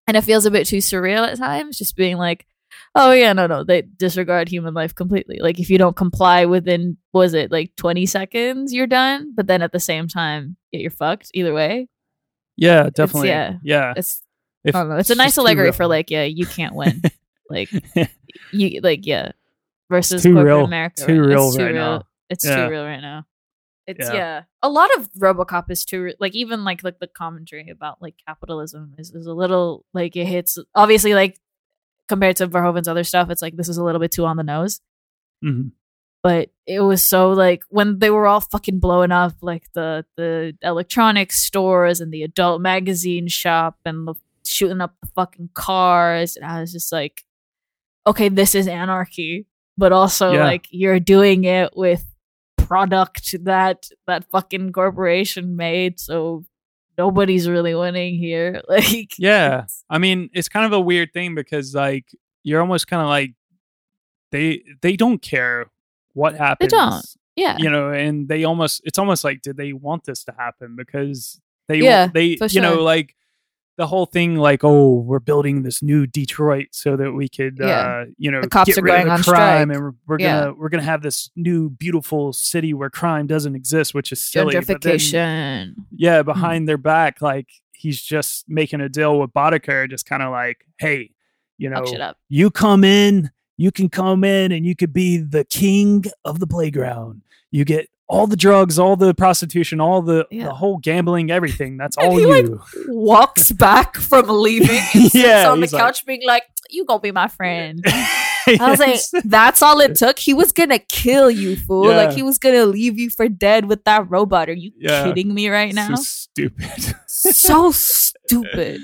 and it feels a bit too surreal at times, just being like, oh yeah, no, no, they disregard human life completely. Like if you don't comply within was it like twenty seconds, you're done. But then at the same time, yeah, you're fucked either way. yeah definitely yeah. yeah It's If- I don't know. It's a nice allegory for like, yeah, you can't win. like you like yeah. Versus too corporate real. America. Too right? real it's too right real. now. It's Yeah. too real right now. It's Yeah. yeah. A lot of RoboCop is too like even like like the commentary about like capitalism is, is a little like it hits obviously like compared to Verhoeven's other stuff, it's like this is a little bit too on the nose. Mhm. but it was so like when they were all fucking blowing up like the the electronics stores and the adult magazine shop and the shooting up the fucking cars and I was just like okay this is anarchy but also Yeah. like you're doing it with product that that fucking corporation made so nobody's really winning here like Yeah. I mean, it's kind of a weird thing because like you're almost kind of like they they don't care what happens. don't. yeah You know, and they almost it's almost like did they want this to happen because they Yeah, they you know like the whole thing like oh we're building this new Detroit so that we could Yeah. uh you know The cops get are rid going of the crime strike. and we're, we're Yeah. gonna we're gonna have this new beautiful city where crime doesn't exist which is silly but then- gentrification yeah, behind their back, like he's just making a deal with Boddicker, just kind of like, hey, you know, you come in, you can come in and you could be the king of the playground. You get all the drugs, all the prostitution, all the, Yeah. the whole gambling, everything. That's And all he, like, walks back from leaving and sits Yeah, on the like- couch being like, You gonna be my friend. I I was like, that's all it took. He was gonna kill you, fool. Like he was gonna leave you for dead with that robot. Are you Yeah. kidding me right now? so stupid. so stupid.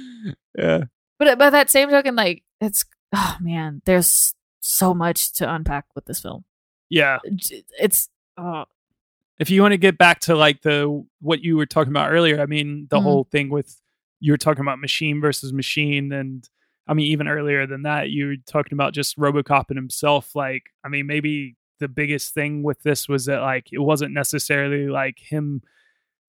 yeah. But by that same token, like it's oh man, there's so much to unpack with this film. Yeah. It's oh if you want to get back to like the what you were talking about earlier, I mean the Mhm. whole thing with you were talking about machine versus machine, and I mean even earlier than that, you were talking about just RoboCop and himself. Like, I mean, maybe the biggest thing with this was that like it wasn't necessarily like him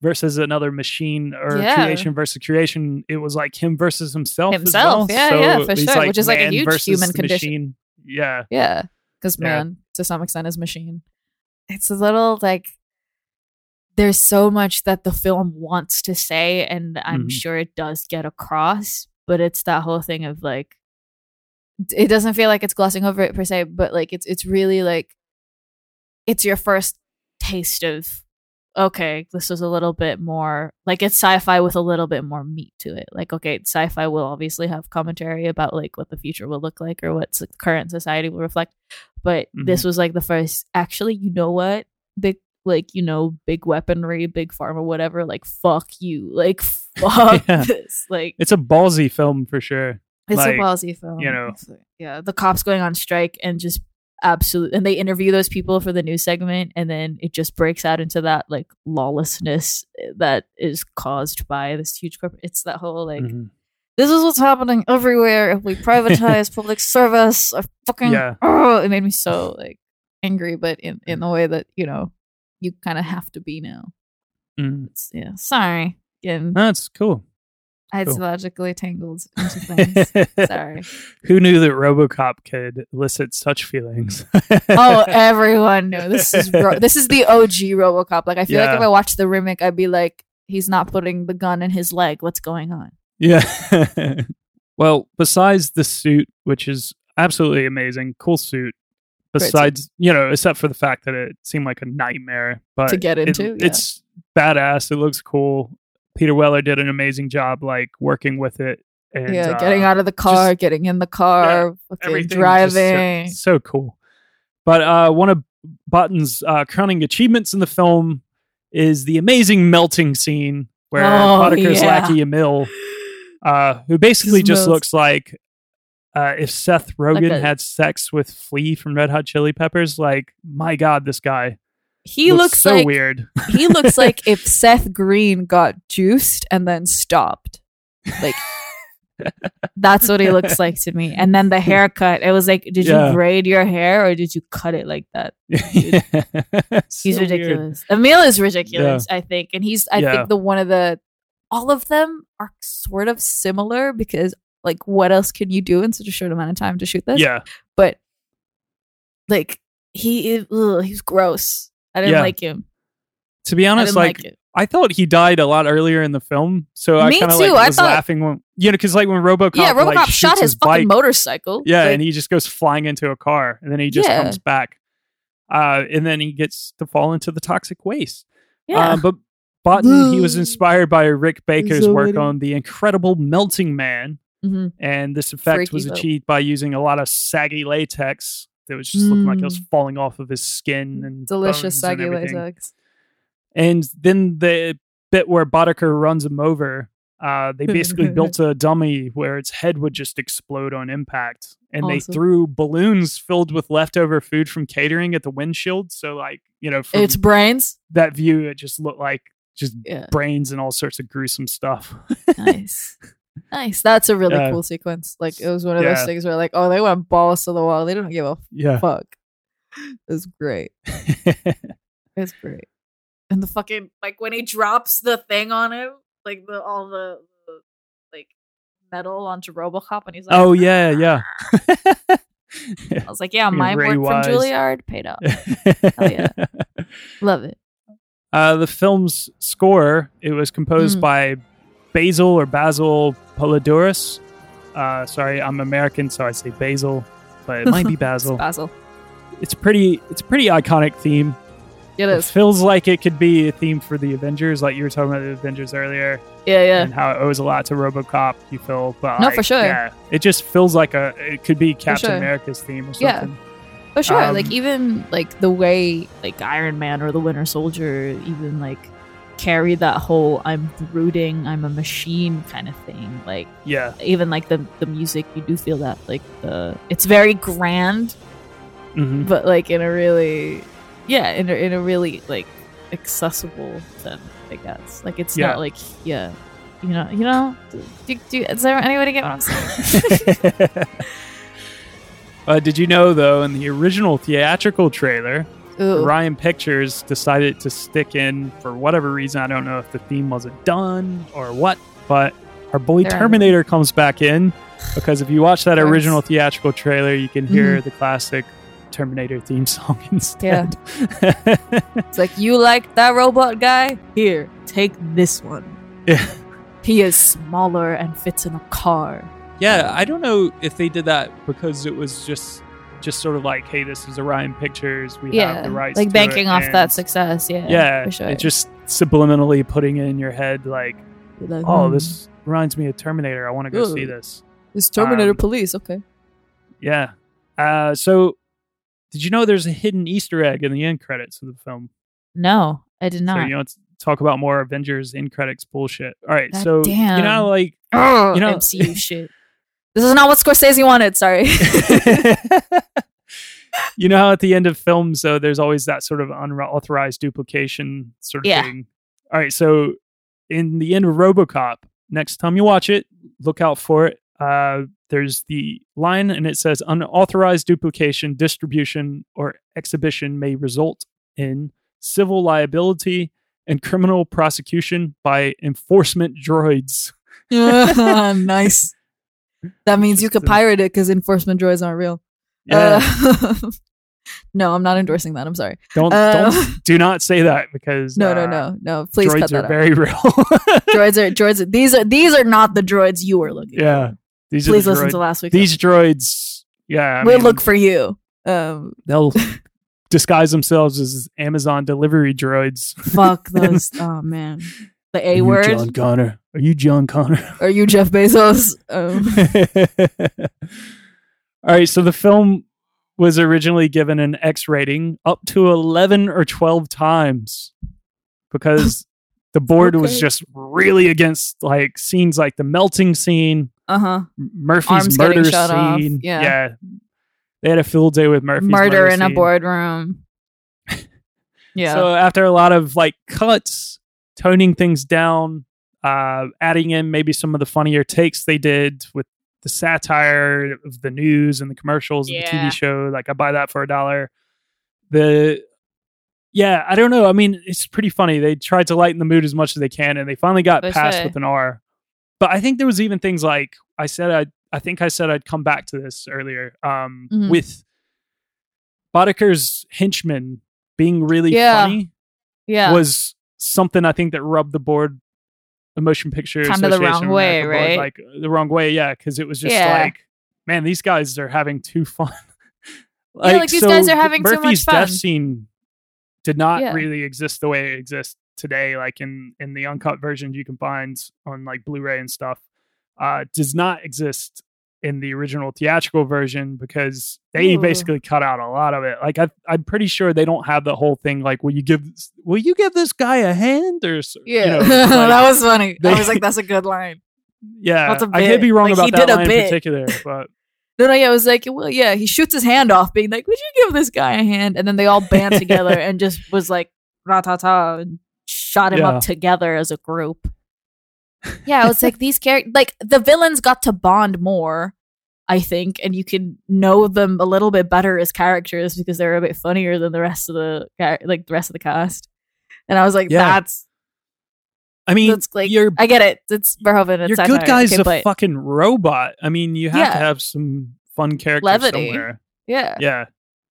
versus another machine or Yeah. creation versus creation. It was like him versus himself. as Himself, well. yeah, So yeah, for he's sure, which is, like, a huge human condition. Machine. Yeah. yeah. Because Yeah. man, to some extent is machine. It's a little like there's so much that the film wants to say, and I'm Mhm. sure it does get across, but it's that whole thing of like it doesn't feel like it's glossing over it per se, but like it's it's really like it's your first taste of okay, this is a little bit more like it's sci-fi with a little bit more meat to it. Like okay, sci-fi will obviously have commentary about like what the future will look like or what s- current society will reflect, but this was like the first actually, you know what? Big like you know big weaponry big pharma whatever like fuck you like fuck Yeah. this like It's a ballsy film for sure. it's like, a ballsy film. you know. Like- yeah, the cops going on strike and just absolute, and they interview those people for the news segment, and then it just breaks out into that like lawlessness that is caused by this huge corporate. It's that whole like Mhm. this is what's happening everywhere if we privatize public service. I fucking Yeah. oh, it made me so like angry, but in in the way that you know you kind of have to be now. Mm. It's, yeah, sorry, again, That's cool. ideologically tangled into things. Sorry. Who knew that RoboCop could elicit such feelings? oh, everyone knew this is ro- this is the OG RoboCop. Like I feel like if I watched the remake, I'd be like, he's not putting the gun in his leg. What's going on? yeah. well, besides the suit, which is absolutely amazing, cool suit. Besides, you know, except for the fact that it seemed like a nightmare, but To get it- into, yeah. it's badass. It looks cool. Peter Weller did an amazing job, like working with it. And, yeah, uh, getting out of the car, getting in the car, fucking everything just so- driving. So, cool. But uh, one of Bottin's uh, crowning achievements in the film is the amazing melting scene where Oh, yeah. lackey Emil, uh, who basically Just just looks like uh, if Seth Rogen a- had sex with Flea from Red Hot Chili Peppers. Like, my God, this guy he looks, so like weird. he looks like if Seth Green got juiced and then stopped. Like that's what he looks like to me. And then the haircut, it was like, did Yeah. you braid your hair or did you cut it like that? Yeah. He's So weird. ridiculous. Emil is ridiculous, I think, and he's I Yeah. think the one of the all of them are sort of similar because like what else can you do in such a short amount of time to shoot this? Yeah. but like he is, ugh, he's gross. I didn't Yeah. like him. To be honest, like, like. I thought he died a lot earlier in the film, so I Me kind of too, like I was thought- laughing when you know because like when RoboCop yeah, RoboCop like, shot shoots his, fucking bike, motorcycle. yeah, Like, and he just goes flying into a car, and then he just Yeah. comes back, uh, and then he gets to fall into the toxic waste. yeah. Um, but Bottin, he was inspired by Rick Baker's work on the incredible Melting Man, Mhm. and this effect Freaky was achieved by using a lot of saggy latex that was just looking like it was Mm. falling off of his skin and Delicious and saggy everything. latex. And then the bit where Boddicker runs him over, uh, they basically built a dummy where its head would just explode on impact. And they threw balloons filled with leftover food from catering at the windshield. So, like, you know, It's brains. that view, it just looked like just Yeah. brains and all sorts of gruesome stuff. nice. Nice. That's a really Yeah. cool sequence. Like it was one of Yeah. those things where like, oh, they went balls to the wall. They don't give a yeah. fuck. It's great. It's great. And the fucking like when he drops the thing on him, like the all the, the like metal onto Robocop, and he's like, oh, yeah, yeah. I was like, yeah, Fucking my Ray work from Juilliard paid off. yeah. Love it. Uh, the film's score it was composed Mm. by Basil or Basil Poledouris. Uh, sorry, I'm American, so I say Basil, but it might be It's Basil. Basil. it's pretty. It's a pretty iconic theme. It It feels like it could be a theme for the Avengers, like you were talking about the Avengers earlier, Yeah, yeah. and how it owes a lot to RoboCop. You feel, but No, like, for sure. Yeah, it just feels like a. It could be Captain sure. America's theme or Yeah. For sure. Um, like even like the way like Iron Man or the Winter Soldier even like carry that whole I'm brooding, I'm a machine kind of thing. Like Yeah, even like the the music you do feel that like the it's very grand hmm but like in a really yeah in a, in a really like accessible sense i guess like it's Yeah. not like yeah you know you know do, do, does there anybody get what i'm saying uh, did you know though in the original theatrical trailer, Ooh. Orion Pictures decided to stick in for whatever reason. I don't know if the theme wasn't done or what, but our boy They're out of it. Terminator comes back in because if you watch that original theatrical trailer, you can hear Mhm. the classic Terminator theme song instead. it's like you like that robot guy here take this one Yeah. he is smaller and fits in a car Yeah, I don't know if they did that because it was just just sort of like, hey, this is Orion Pictures. We yeah have the rights. like banking off and- that success yeah Yeah, for sure it just subliminally putting it in your head like, like, oh, hmm, this reminds me of Terminator. I want to go see Ooh. this. it's terminator um, police okay Yeah. Uh, so, did you know there's a hidden Easter egg in the end credits of the film? no i did So not you know, talk about more Avengers in credits bullshit. All right, God so you know, like Ugh, you know- MCU shit. This is not what Scorsese wanted. Sorry. you know how at the end of films though there's always that sort of unauthorized duplication sort of Yeah. thing all right so in the end of robocop next time you watch it look out for it uh, there's the line and it says unauthorized duplication distribution or exhibition may result in civil liability and criminal prosecution by enforcement droids nice. That means you could pirate it because enforcement droids aren't real. yeah Uh, no, I'm not endorsing that. I'm sorry. don't uh, don't do not say that because No, no, uh, no, no. Please cut droids that are out. very real droids are droids. These are these are not the droids you were looking. Yeah. for. These Please are the listen droid- to last week. These droids, yeah, I we'll mean, look for you. Um, They'll disguise themselves as Amazon delivery droids. fuck those. oh man, the Are A you word. John Connor. Are you John Connor? Are you Jeff Bezos? Um, All right, so the film was originally given an X rating up to 11 or 12 times because the board was just really against like scenes like the melting scene, uh huh. Murphy's Arms murder scene. yeah. yeah. They had a field day with Murphy's Murder in a boardroom. Yeah. So after a lot of like cuts, toning things down, uh, adding in maybe some of the funnier takes they did with the satire of the news and the commercials of the TV show, like I buy that for a dollar. The yeah, I don't know. I mean, it's pretty funny. They tried to lighten the mood as much as they can, and they finally got For past sure. with an R. But I think there was even things like I said. I I think I said I'd come back to this earlier. Um, Mhm. with Boddicker's henchman being really Yeah. funny yeah. was something I think that rubbed the board, the motion picture Kinda the wrong way, board, right? like the wrong way, yeah, because it was just Yeah. like, man, these guys are having too fun. like, these guys are having too much Murphy's fun. death scene did not Yeah. really exist the way it exists today. Like in in the uncut versions you can find on like Blu-ray and stuff, uh, does not exist in the original theatrical version because they Ooh. basically cut out a lot of it. Like I, I'm pretty sure they don't have the whole thing. Like, will you give will you give this guy a hand or s- you Yeah, know, like- that was funny. they- I was like, that's a good line. yeah. That's a I could be wrong Like, about he that did a line in particular, but No, no, yeah, it was like, well, yeah, he shoots his hand off, being like, "Would you give this guy a hand?" And then they all band together and just was like, "Ra ta ta," and shot him Yeah. up together as a group. Yeah, it was like these characters, like the villains got to bond more, I think, and you can know them a little bit better as characters because they're a bit funnier than the rest of the like the rest of the cast. And I was like, Yeah. "That's I mean, that's like your I get it. It's Verhoeven. It's your satire. good guy's okay, a but fucking robot. I mean, you have Yeah. to have some fun characters Levity. somewhere. yeah, Yeah.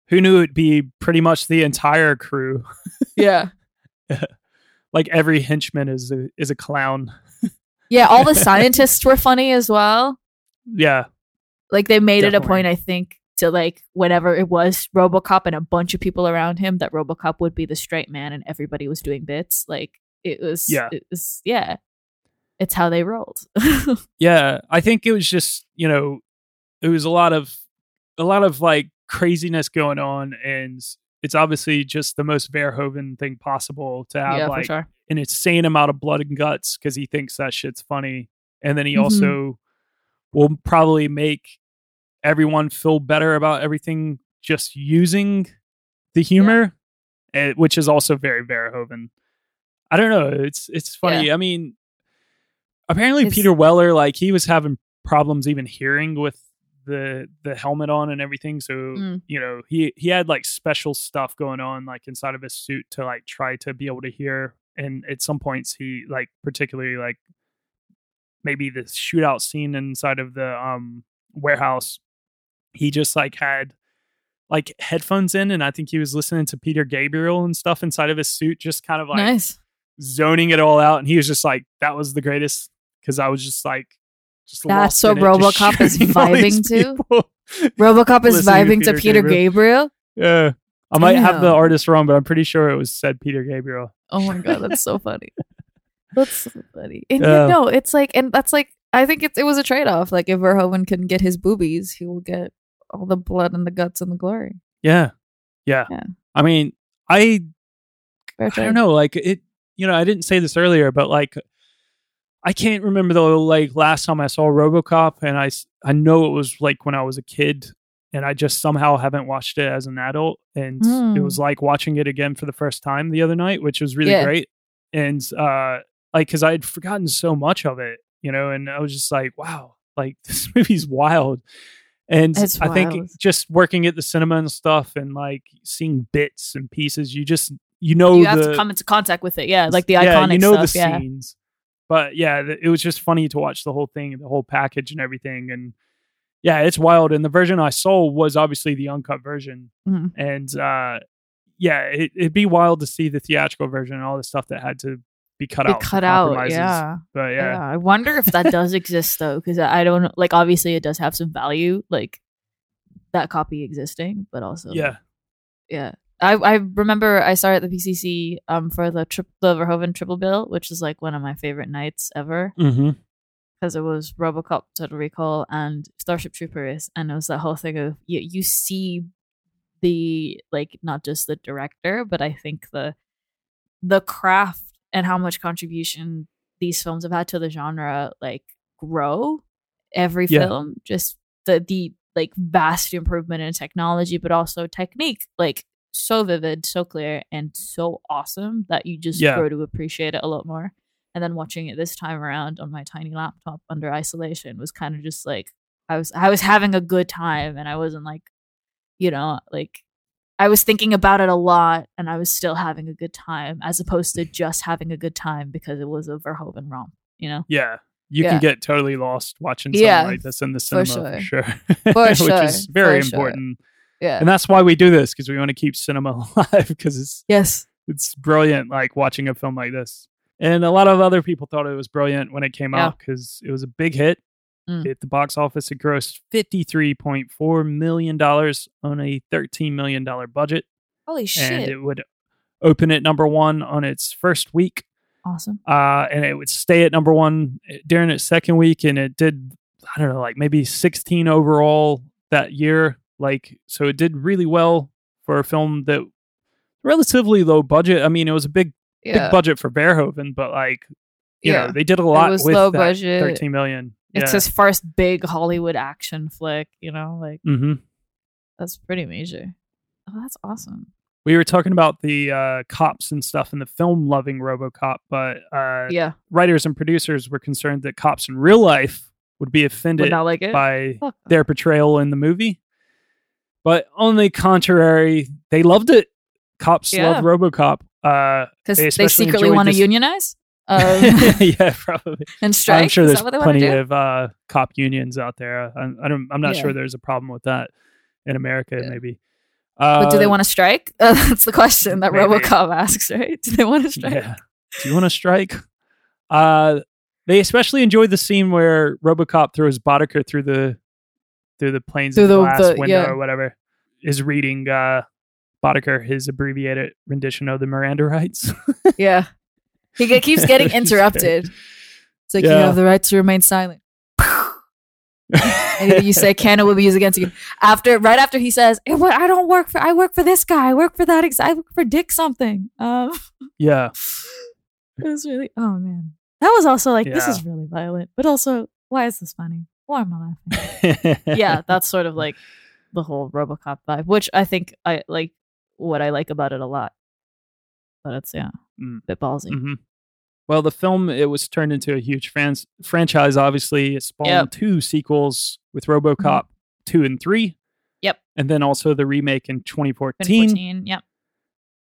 Who knew it'd be pretty much the entire crew? yeah. Like every henchman is a is a clown. Yeah, all the scientists were funny as well. Yeah. Like they made it a point, I think, to like whenever it was RoboCop and a bunch of people around him, that RoboCop would be the straight man and everybody was doing bits. Like it was, Yeah. it was, yeah. It's how they rolled. Yeah. I think it was just, you know, it was a lot of a lot of like craziness going on and it's obviously just the most Verhoeven thing possible to have yeah, like sure. an insane amount of blood and guts because he thinks that shit's funny. And then he Mhm. also will probably make everyone feel better about everything just using the humor, eh, which is also very Verhoeven. I don't know. It's it's funny. I mean, apparently It's- Peter Weller, like he was having problems even hearing with the the helmet on and everything. So Mm. you know he he had like special stuff going on like inside of his suit to like try to be able to hear. And at some points he like particularly like maybe the shootout scene inside of the um warehouse he just like had like headphones in and i think he was listening to peter gabriel and stuff inside of his suit just kind of like nice. zoning it all out and he was just like that was the greatest because i was just like just That's it, RoboCop is shooting all these vibing to? RoboCop is Listening to vibing to Peter Peter Gabriel. yeah i might have the artist wrong but i'm pretty sure it was said peter gabriel Oh my god, that's so funny. That's so funny. And Yeah. yeah, no, it's like, and that's like, I think it, it was a trade off. Like, if Verhoeven can get his boobies, he will get all the blood and the guts and the glory. yeah yeah, Yeah. i mean i Fair I trade. don't know, like it. You know, I didn't say this earlier, but like, I can't remember the like last time I saw RoboCop, and I I know it was like when I was a kid, and I just somehow haven't watched it as an adult, and it Mm. was like watching it again for the first time the other night, which was really Yeah. great, and uh, like because I had forgotten so much of it, you know, and I was just like, wow, like this movie's wild. And It's I think just working at the cinema and stuff, and like seeing bits and pieces, you just you know you have the to come into contact with it. Yeah, like the iconic yeah, you know stuff. the yeah. scenes. But yeah, th- it was just funny to watch the whole thing, the whole package and everything. And yeah, it's wild. And the version I saw was obviously the uncut version. Mhm. And uh, yeah, it, it'd be wild to see the theatrical version and all the stuff that had to be cut Be out. cut out. Yeah. But yeah. yeah, I wonder if that does exist though, because I don't. Like, obviously, it does have some value, like that copy existing, but also, yeah, yeah. I, I remember I saw it at the PCC um for the trip the Verhoeven triple bill, which is like one of my favorite nights ever mm-hmm. because it was RoboCop, Total Recall, and Starship Troopers, and it was that whole thing of you you see the like not just the director, but I think the the craft and how much contribution these films have had to the genre like grow every Yeah. film just the the like vast improvement in technology but also technique like so vivid so clear and so awesome that you just Yeah. grow to appreciate it a lot more and then watching it this time around on my tiny laptop under isolation was kind of just like i was i was having a good time and i wasn't like you know like i was thinking about it a lot and i was still having a good time as opposed to just having a good time because it was a verhoeven romp you know yeah. You Yeah. can get totally lost watching something Yeah, like this in the cinema for sure. For sure, For which sure, is very for sure. important. yeah And that's why we do this because we want to keep cinema alive because it's yes it's brilliant like watching a film like this and a lot of other people thought it was brilliant when it came Yeah. out because it was a big hit Mm. at the box office it grossed 53.4 million dollars on a 13 million dollar budget holy and shit it would open at number one on its first week awesome uh, and it would stay at number one during its second week and it did I don't know, like maybe 16 overall that year. Like, so it did really well for a film that relatively low budget. I mean, it was a big, Yeah. big budget for Verhoeven, but like, you Yeah. know, they did a lot was with low that budget. 13 million. It's yeah. his first big Hollywood action flick, you know, like hmm that's pretty major. Oh, that's awesome. We were talking about the uh, cops and stuff in the film loving Robocop, but uh, Yeah. writers and producers were concerned that cops in real life would be offended Would not like it. by Fuck. their portrayal in the movie. But on the contrary, they loved it. Cops Yeah. love RoboCop. Uh, Because they they, secretly want to this- unionize um, yeah, probably. and strike. I'm sure there's that what they want to plenty of uh, cop unions out there. I, I don't. I'm not Yeah. sure there's a problem with that in America. Yeah. Maybe. Uh, but do they want to strike? Uh, that's the question that maybe. RoboCop asks, right? Do they want to strike? Yeah. Do you want to strike? Uh, they especially enjoyed the scene where RoboCop throws Boddicker through the through the plane's Through the- glass the- window yeah. or whatever. Is reading uh, Boddicker his abbreviated rendition of the Miranda rights. Yeah. He keeps getting Which is great. interrupted. It's like you have the right to remain silent. and you say Canada will be used against you. After right after he says "Eh, what I don't work for I work for this guy. I work for that ex- I work for Dick something. Um yeah, it was really oh man. That was also like this is really violent but also why is this funny? Why am I laughing? Yeah that's sort of like the whole RoboCop vibe which I think I like what I like about it a lot. But it's yeah Mm. a bit ballsy. Hmm Well, the film it was turned into a huge fans- franchise. Obviously, it spawned Yep. two sequels with RoboCop two and three. Yep. And then also the remake in 2014. 2014 yep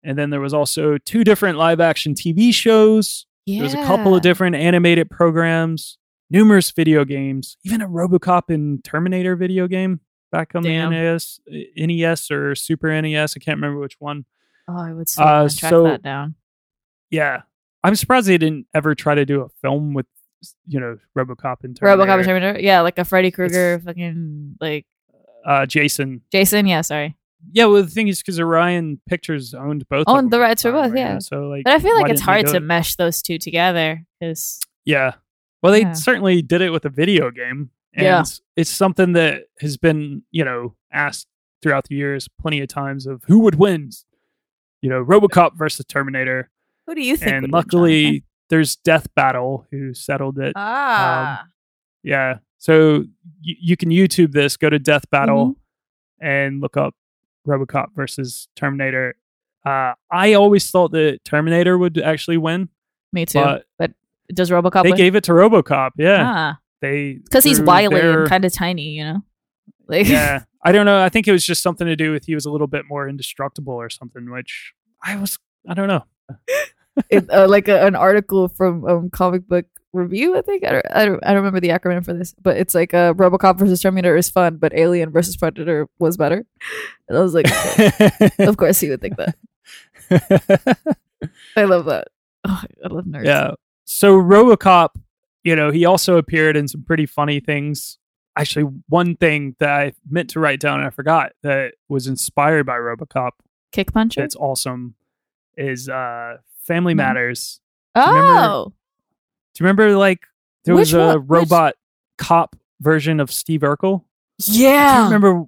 And then there was also two different live action TV shows. yeah There's a couple of different animated programs, numerous video games, even a RoboCop and Terminator video game back on Damn. the NES, NES or Super NES. I can't remember which one. Oh, I would so Uh, track so- that down. Yeah, I'm surprised they didn't ever try to do a film with, you know, RoboCop and Terminator. RoboCop and Terminator. Yeah, like a Freddy Krueger, fucking like Uh, Jason. Jason. Yeah, sorry. Yeah, well, the thing is, because Orion Pictures owned both. of Owned the rights for both, right? yeah. So like, But I feel like it's hard to it? mesh those two together because Yeah. Well, they Yeah. certainly did it with a video game. And Yeah. it's something that has been, you know, asked throughout the years plenty of times of who would win, you know, Robocop versus Terminator. Who do you think? and luckily, there's Death Battle who settled it. ah, Yeah. So y- you can YouTube this, go to Death Battle Mm-hmm. and look up Robocop versus Terminator. Uh, I always thought that Terminator would actually win, me too. but But does RoboCop they win? gave it to Robocop. Yeah. ah, They because he's wily their- and kind of tiny, you know. Like yeah, I don't know. I think it was just something to do with he was a little bit more indestructible or something, which I was. I don't know. It, uh, like a, an article from um, comic book review. I think I don't, I don't I don't remember the acronym for this, but it's like uh, RoboCop versus Terminator is fun, but Alien versus Predator was better. And I was like, okay, of course he would think that. I love that. Oh, I love nerds. yeah. So RoboCop, you know, he also appeared in some pretty funny things. Actually, one thing that I meant to write down and I forgot that was inspired by RoboCop. Kick Puncher. That's awesome. Is uh Family Mhm. Matters. you remember- oh, Do you remember like there Which was a one- which- robot cop version of Steve Urkel? I yeah. can't remember.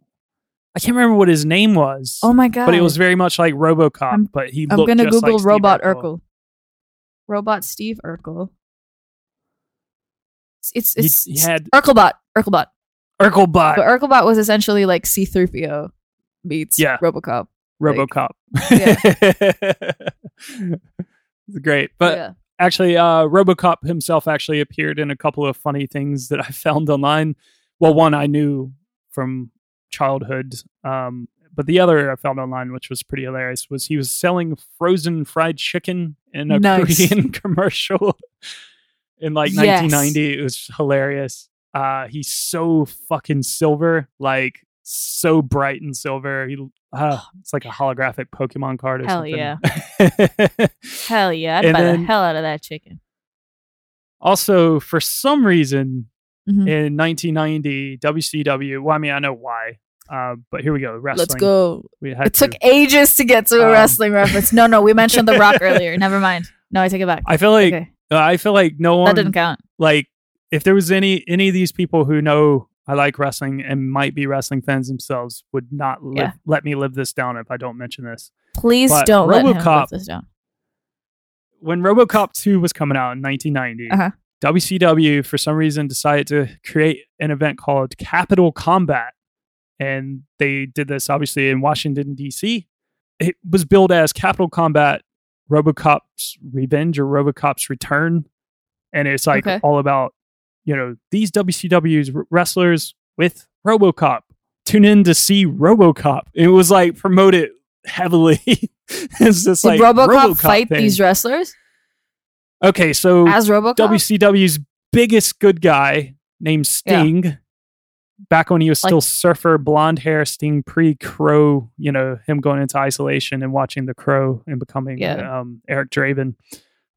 I can't remember what his name was. Oh my god. but it was very much like RoboCop. I'm- but he I'm looked gonna Google like Robot Urkel. Urkel. Robot Steve Urkel. It's it's, He- he had- Urkelbot. Urkelbot. Urkelbot. But Urkelbot was essentially like C3PO meets Yeah. RoboCop. RoboCop. Yeah. it's great. But yeah. actually, uh, RoboCop himself actually appeared in a couple of funny things that I found online. Well, one I knew from childhood, um, but the other I found online, which was pretty hilarious, was he was selling frozen fried chicken in a Nice. Korean commercial in like Yes. 1990. It was hilarious. Uh, he's so fucking silver, like so bright and silver. He, uh, it's like a holographic Pokemon card or Hell something. yeah. Hell yeah. I'd And buy then- the hell out of that chicken. also, for some reason, Mhm. in 1990, WCW. Well, I mean, I know why, uh, but here we go. Wrestling. Let's go. We had It took ages to get to a Um, wrestling reference. No, no, we mentioned The Rock earlier. Never mind. No, I take it back. I feel like okay. I feel like no one That didn't count. like if there was any any of these people who know I like wrestling and might be wrestling fans themselves would not live, Yeah. let me live this down if I don't mention this. Please But don't let him RoboCop- live this down. When RoboCop 2 was coming out in 1990, Uh-huh. WCW for some reason decided to create an event called Capital Combat and they did this obviously in Washington D.C. It was billed as Capital Combat RoboCop's Revenge or RoboCop's Return and it's like Okay. all about you know these WCW's wrestlers with RoboCop. Tune in to see RoboCop. It was like promoted heavily. it's just Did like RoboCop, RoboCop fight thing. these wrestlers Okay, so as RoboCop? WCW's biggest good guy named Sting. Back when he was still Like- surfer, blonde hair, Sting pre Crow, you know, him going into isolation and watching the Crow and becoming Yeah. um, Eric Draven.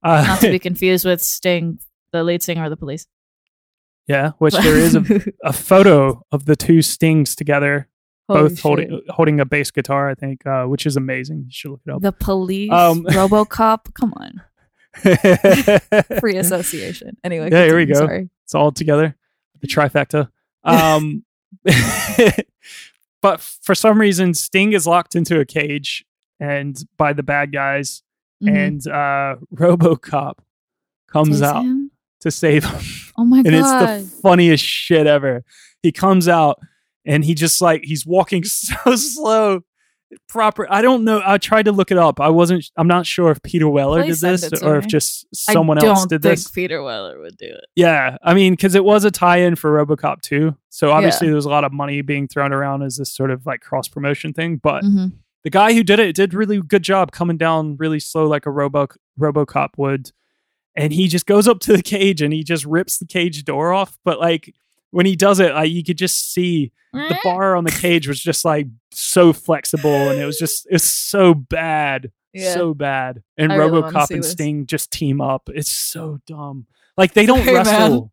Uh, Not to be confused with Sting, the lead singer of the Police. Yeah, which there is a, a photo of the two Stings together, Holy both holding shit. holding a bass guitar, I think, uh, which is amazing. You should look it up. the Police, Um, RoboCop. Come on, free association. Anyway, Yeah, here we go. Sorry. it's all together the trifecta um but for some reason sting is locked into a cage and by the bad guys Mhm. and uh robocop comes Saves out him? To save him Oh my and god! And it's the funniest shit ever he comes out and he just like he's walking so slow proper i don't know i tried to look it up i wasn't i'm not sure if peter weller Please did this or if just someone else did this. I don't think Peter Weller would do it. yeah, I mean, because it was a tie-in for RoboCop 2, so obviously there was a lot of money being thrown around as this sort of like cross promotion thing. But Mhm. the guy who did it did really good job coming down really slow, like a Robo RoboCop would, and he just goes up to the cage and he just rips the cage door off. But like when he does it, like you could just see the bar on the cage was just like so flexible, and it was just it's so bad. Yeah. So bad, and I RoboCop see and this. Sting just team up. It's so dumb. Like they don't Hey, man. wrestle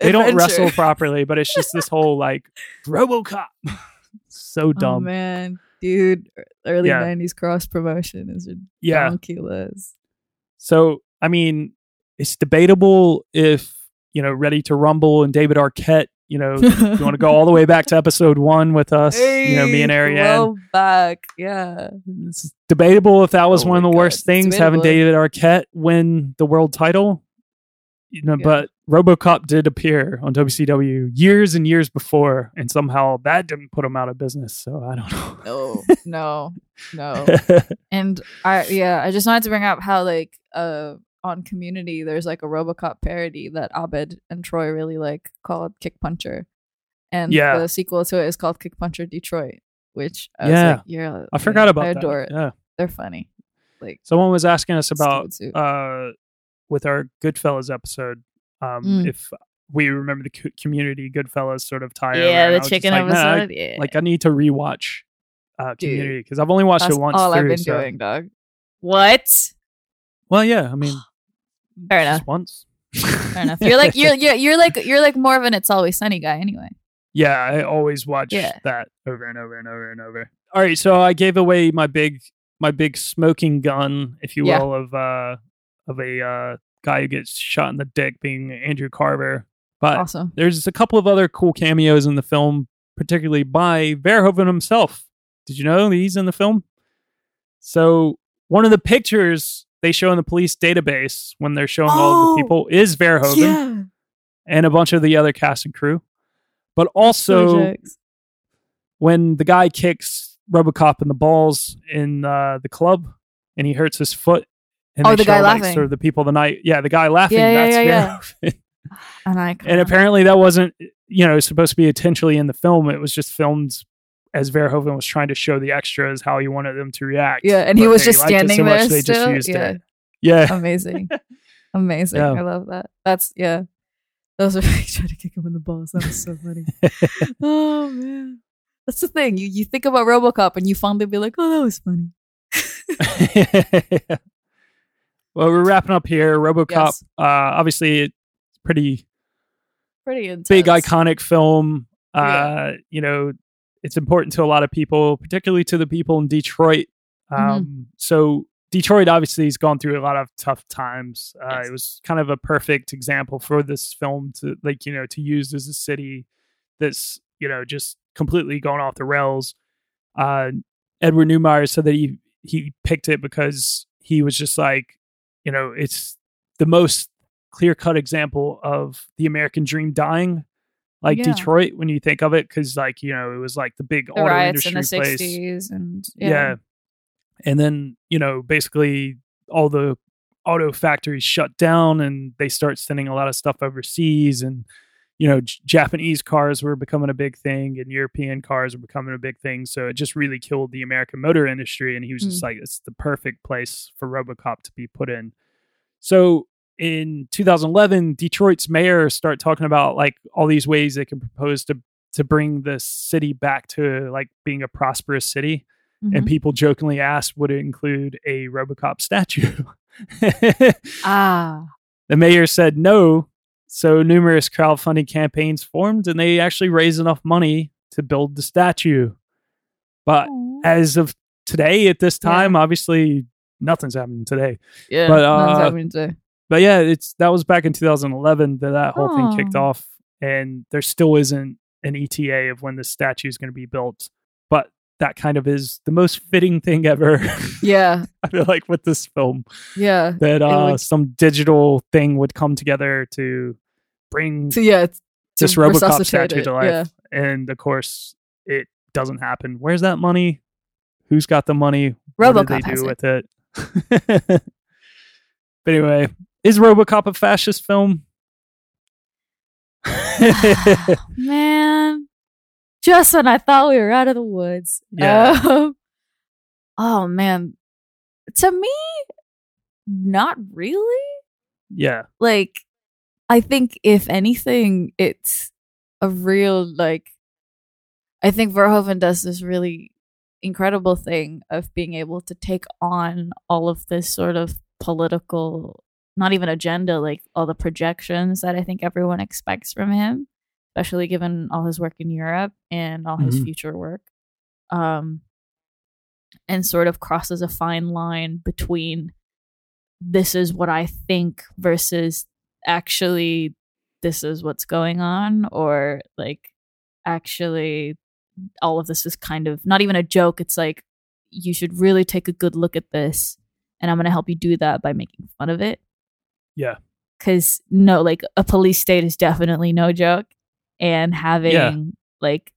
they don't wrestle properly, but it's just this whole like RoboCop. so Oh dumb. man, dude, early Yeah. '90s cross promotion is Yeah. ridiculous. So I mean, it's debatable if you know Ready to Rumble and David Arquette. You know, you want to go all the way back to episode one with us. you know, me and Hey, Ariane. back, yeah. It's debatable if that was Oh one of the God, worst things having. David Arquette win the world title. You know, Yeah. but RoboCop did appear on WCW years and years before, and somehow that didn't put him out of business. So I don't know. No, no, no. and I yeah, I just wanted to bring up how like uh on Community there's like a RoboCop parody that Abed and Troy really like called Kick Puncher, and Yeah. the sequel to it is called Kick Puncher Detroit, which I was Yeah. like, yeah, I forgot about I that. adore it. Yeah. They're funny. Like Someone was asking us about uh with our Goodfellas episode, um, Mm. if we remember the co- community Goodfellas sort of tie. yeah, the chicken like, "Nah, episode. yeah, like I need to rewatch uh Dude, community because I've only watched it once all through. I've been so- doing, dog. What? Well, yeah, I mean, Fair just enough. once. Fair enough. You're like you're you're you're like you're like more of an It's Always Sunny guy anyway. Yeah, I always watch Yeah. that over and over and over and over. All right, so I gave away my big my big smoking gun, if you Yeah. will, of uh of a uh guy who gets shot in the dick being Andrew Carver. But Awesome. there's a couple of other cool cameos in the film, particularly by Verhoeven himself. Did you know he's in the film? So one of the pictures they show in the police database when they're showing all Oh, the people is Verhoeven Yeah. and a bunch of the other cast and crew. But also Projects. when the guy kicks Robocop in the balls in uh, the club and he hurts his foot. And Oh, the guy show, like, laughing. sort of the people the night. Yeah, the guy laughing. Yeah, yeah, that's yeah, yeah. Verhoeven. and and apparently that wasn't, you know, supposed to be intentionally in the film. It was just filmed as Verhoeven was trying to show the extras how he wanted them to react. Yeah, and he was just standing so much there they just still. used Yeah. it. Yeah. Amazing. Amazing. Yeah. I love that. That's yeah. Those are trying to kick him in the balls. That was so funny. oh man. That's the thing. You you think about Robocop and you fondly be like, oh, that was funny. well, we're wrapping up here. RoboCop, Yes. uh, obviously, it's pretty Pretty intense. big iconic film. Uh, Yeah. you know, it's important to a lot of people, particularly to the people in Detroit. Mm-hmm. Um, So Detroit obviously has gone through a lot of tough times. Uh, Yes. It was kind of a perfect example for this film to like you know to use as a city that's you know just completely gone off the rails. Uh, Edward Neumeier said that he he picked it because he was just like you know it's the most clear cut example of the American dream dying. Like Yeah. Detroit, when you think of it, because like you know, it was like the big The auto riots in industry the place '60s and yeah. yeah, And then, you know, basically all the auto factories shut down and they start sending a lot of stuff overseas and you know, J- Japanese cars were becoming a big thing and European cars were becoming a big thing. So it just really killed the American motor industry and he was just mm. like it's the perfect place for RoboCop to be put in. So in 2011, Detroit's mayor start talking about like all these ways they can propose to to bring the city back to like being a prosperous city and Mhm. people jokingly asked would it include a robocop statue ah, the mayor said no so numerous crowdfunding campaigns formed and they actually raised enough money to build the statue but Aw. as of today at this Yeah. time obviously nothing's happening today yeah, but, nothing's uh, happening today. But yeah it's that was back in 2011 that that whole thing kicked Oh. off and there still isn't an eta of when the statue is going to be built but that kind of is the most fitting thing ever yeah, I feel like with this film yeah. that uh, some digital thing would come together to bring So yeah, it's- to this RoboCop statue it, to life, yeah. and of course it doesn't happen. Where's that money? Who's got the money? what did RoboCop they has do it. with it? but anyway, is RoboCop a fascist film? Man, just when I thought we were out of the woods. Yeah. Um, oh man, to me, not really. yeah, Like, I think if anything, it's a real like. I think Verhoeven does this really incredible thing of being able to take on all of this sort of political, not even agenda, like all the projections that I think everyone expects from him, especially given all his work in Europe and all his Mhm. future work. Um, and sort of crosses a fine line between this is what I think versus actually this is what's going on, or like actually all of this is kind of not even a joke. It's like you should really take a good look at this, and I'm going to help you do that by making fun of it. Yeah, Because no, like a police state is definitely no joke, and having like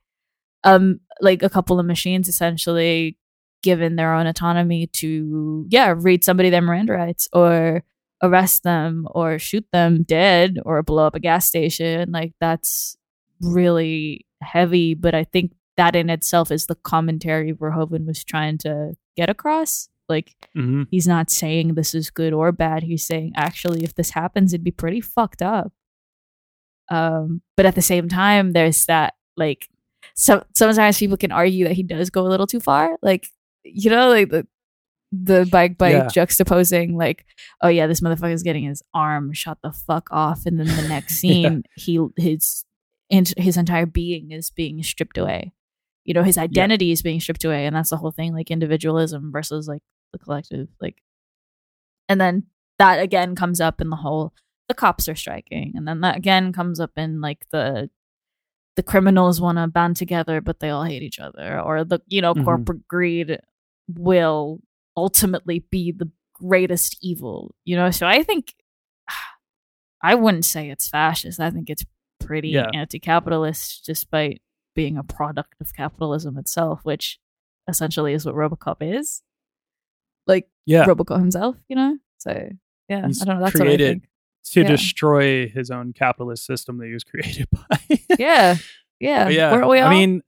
um like a couple of machines essentially given their own autonomy to yeah read somebody their Miranda rights or arrest them or shoot them dead or blow up a gas station like that's really heavy. But I think that in itself is the commentary Verhoeven was trying to get across like hmm he's not saying this is good or bad. He's saying actually if this happens it'd be pretty fucked up. Um but at the same time there's that like some sometimes people can argue that he does go a little too far. Like you know like the the bike by Yeah. juxtaposing like oh yeah this motherfucker's getting his arm shot the fuck off and then the next scene he his ent- his entire being is being stripped away. You know his identity is being stripped away and that's the whole thing like individualism versus like the collective like and then that again comes up in the whole the cops are striking and then that again comes up in like the the criminals want to band together but they all hate each other or the you know Mhm. corporate greed will ultimately be the greatest evil you know so i think i wouldn't say it's fascist i think it's pretty Yeah. anti-capitalist despite being a product of capitalism itself which essentially is what robocop is like yeah. robocop himself you know so yeah He's i don't know that's created what i think to yeah. destroy his own capitalist system that he was created by. yeah yeah But yeah, Weren't we I mean,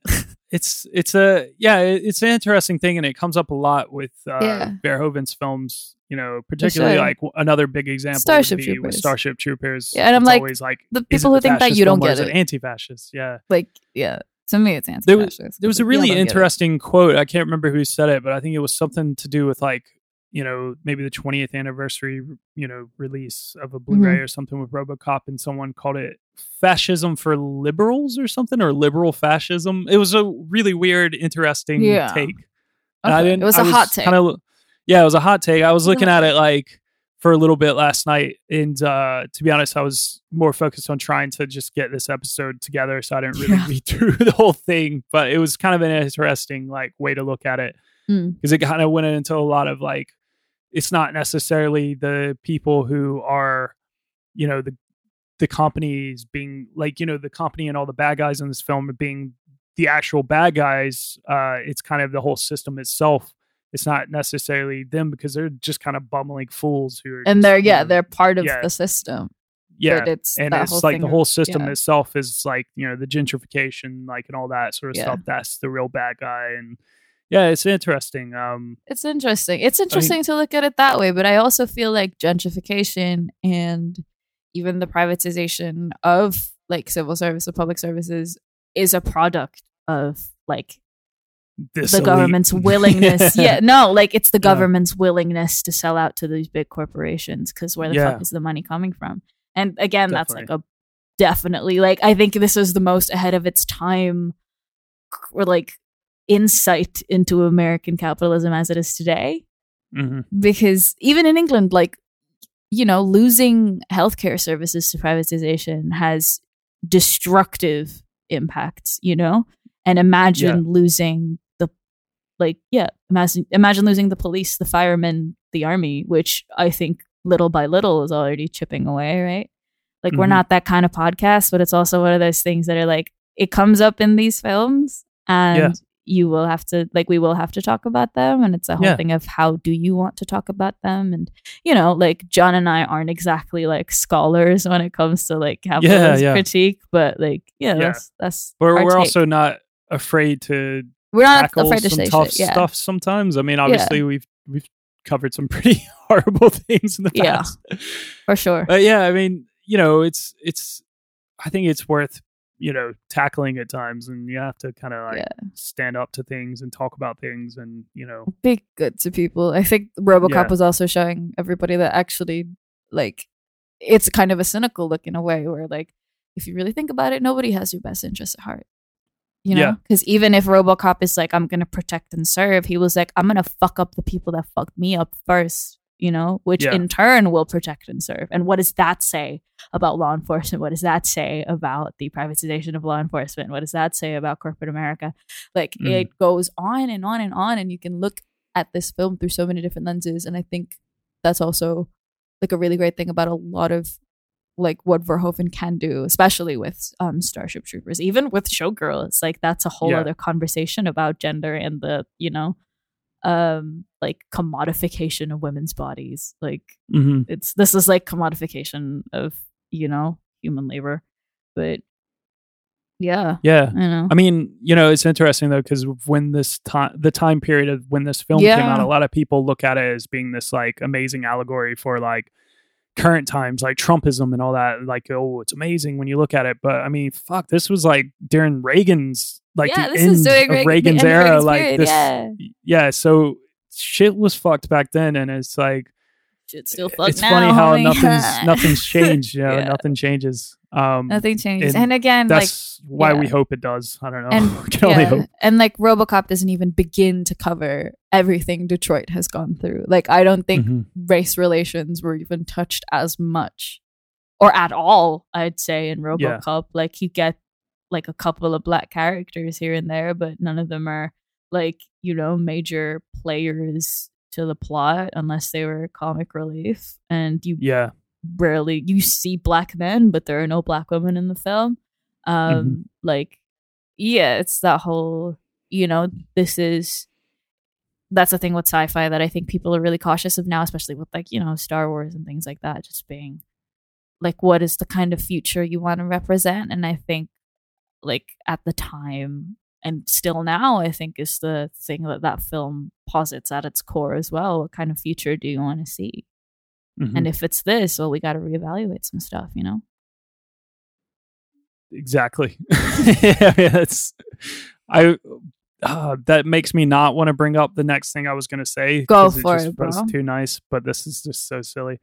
it's it's a yeah, it's an interesting thing, and it comes up a lot with uh, Yeah. Verhoeven's films. You know, particularly like w- another big example Starship would be with Troopers. Starship Troopers. Yeah, and I'm like, always like the people who think that you don't get it it. anti-fascist. Yeah, like yeah to me it's there anti-fascist there was a really don't get it. interesting quote. I can't remember who said it, but I think it was something to do with like you know maybe the 20th anniversary you know release of a Mm-hmm. Blu-ray or something with RoboCop, and someone called it fascism for liberals or something or liberal fascism. It was a really weird, interesting Yeah. take. And I didn't. it was a a hot take Kind of, yeah, it was a hot take. I was looking at it like for a little bit last night, and uh, to be honest, I was more focused on trying to just get this episode together, so I didn't really Yeah. read through the whole thing. But it was kind of an interesting like way to look at it Mm. because it kind of went into a lot of like it's not necessarily the people who are you know the the companies being like you know the company and all the bad guys in this film being the actual bad guys uh it's kind of the whole system itself it's not necessarily them because they're just kind of bumbling fools who are And they're you yeah, know, they're part of yeah. the system. yeah but it's and it's like the whole system yeah. itself is like you know the gentrification like and all that sort of Yeah. stuff that's the real bad guy and yeah it's interesting um It's interesting. It's interesting to look at it that way, but I also feel like gentrification and even the privatization of like civil service or public services is a product of like this the elite- government's willingness. yeah, no, like it's the Yeah. government's willingness to sell out to these big corporations because where the Yeah. fuck is the money coming from? And again, that's like a definitely like I think this is the most ahead of its time or like insight into American capitalism as it is today Mhm. because even in England, like, you know, losing healthcare services to privatization has destructive impacts, you know? And imagine losing the, like, yeah, imagine, imagine losing the police, the firemen, the army, which I think little by little is already chipping away, right? Like, we're Mhm. not that kind of podcast, but it's also one of those things that are like, it comes up in these films and Yeah. you will have to like we will have to talk about them and it's a whole Yeah. thing of how do you want to talk about them and you know like john and i aren't exactly like scholars when it comes to like capitalist yeah. critique but like yeah, that's that's we're take. also not afraid to we're not afraid to say tough shit yeah stuff sometimes. I mean, obviously we've we've covered some pretty horrible things in the past. Yeah. for sure But yeah, I mean, you know, it's it's I think it's worth, you know, tackling at times and you have to kind of like Yeah. stand up to things and talk about things and, you know, be good to people i think robocop Yeah. was also showing everybody that actually like it's kind of a cynical look in a way where like if you really think about it nobody has your best interest at heart you know Yeah. because even if robocop is like i'm gonna protect and serve he was like i'm gonna fuck up the people that fucked me up first you know which Yeah. in turn will protect and serve and what does that say about law enforcement what does that say about the privatization of law enforcement what does that say about corporate america like Mhm. it goes on and on and on and you can look at this film through so many different lenses and i think that's also like a really great thing about a lot of like what verhoeven can do especially with um starship troopers even with showgirl it's like that's a whole Yeah. other conversation about gender and the you know um like commodification of women's bodies like mhm. it's this is like commodification of you know human labor but yeah yeah. i know I mean, you know, it's interesting though because when this time, the time period of when this film came out, a lot of people look at it as being this like amazing allegory for like current times, like Trumpism and all that. Like, oh, it's amazing when you look at it. But I mean, fuck, this was like during Reagan's, like yeah the end of Reagan- Reagan's the end of era. Reagan's like period, this, yeah yeah. So shit was fucked back then, and it's like Shit's still fucked it's now, funny how homie. nothing's nothing's changed. You know, Yeah. nothing changes. Um, nothing changes and and again like that's why we hope it does. I don't know. and I can only yeah, and like RoboCop doesn't even begin to cover everything Detroit has gone through. Like I don't think Mhm. race relations were even touched as much or at all. I'd say in RoboCop, like you get like a couple of black characters here and there, but none of them are like you know major players to the plot unless they were comic relief. And you Yeah. rarely you see black men, but there are no black women in the film. Um, Mm-hmm. like, yeah, it's that whole, you know, this is that's the thing with sci-fi that I think people are really cautious of now, especially with like, you know, Star Wars and things like that, just being like what is the kind of future you want to represent? And I think like at the time and still now, I think is the thing that that film posits at its core as well. What kind of future do you want to see? Mhm. And if it's this, well, we got to reevaluate some stuff, you know? exactly. yeah, that's I. Uh, that makes me not want to bring up the next thing I was going to say. go for just it, bro. Was too nice, but this is just so silly.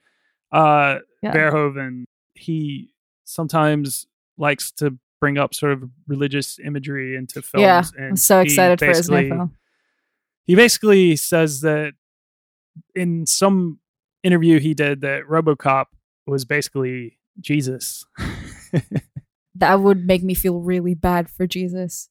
Uh, Yeah. Verhoeven, he sometimes likes to bring up sort of religious imagery into films. yeah, and I'm so excited for his new film. He basically says that in some interview he did that RoboCop was basically Jesus. That would make me feel really bad for Jesus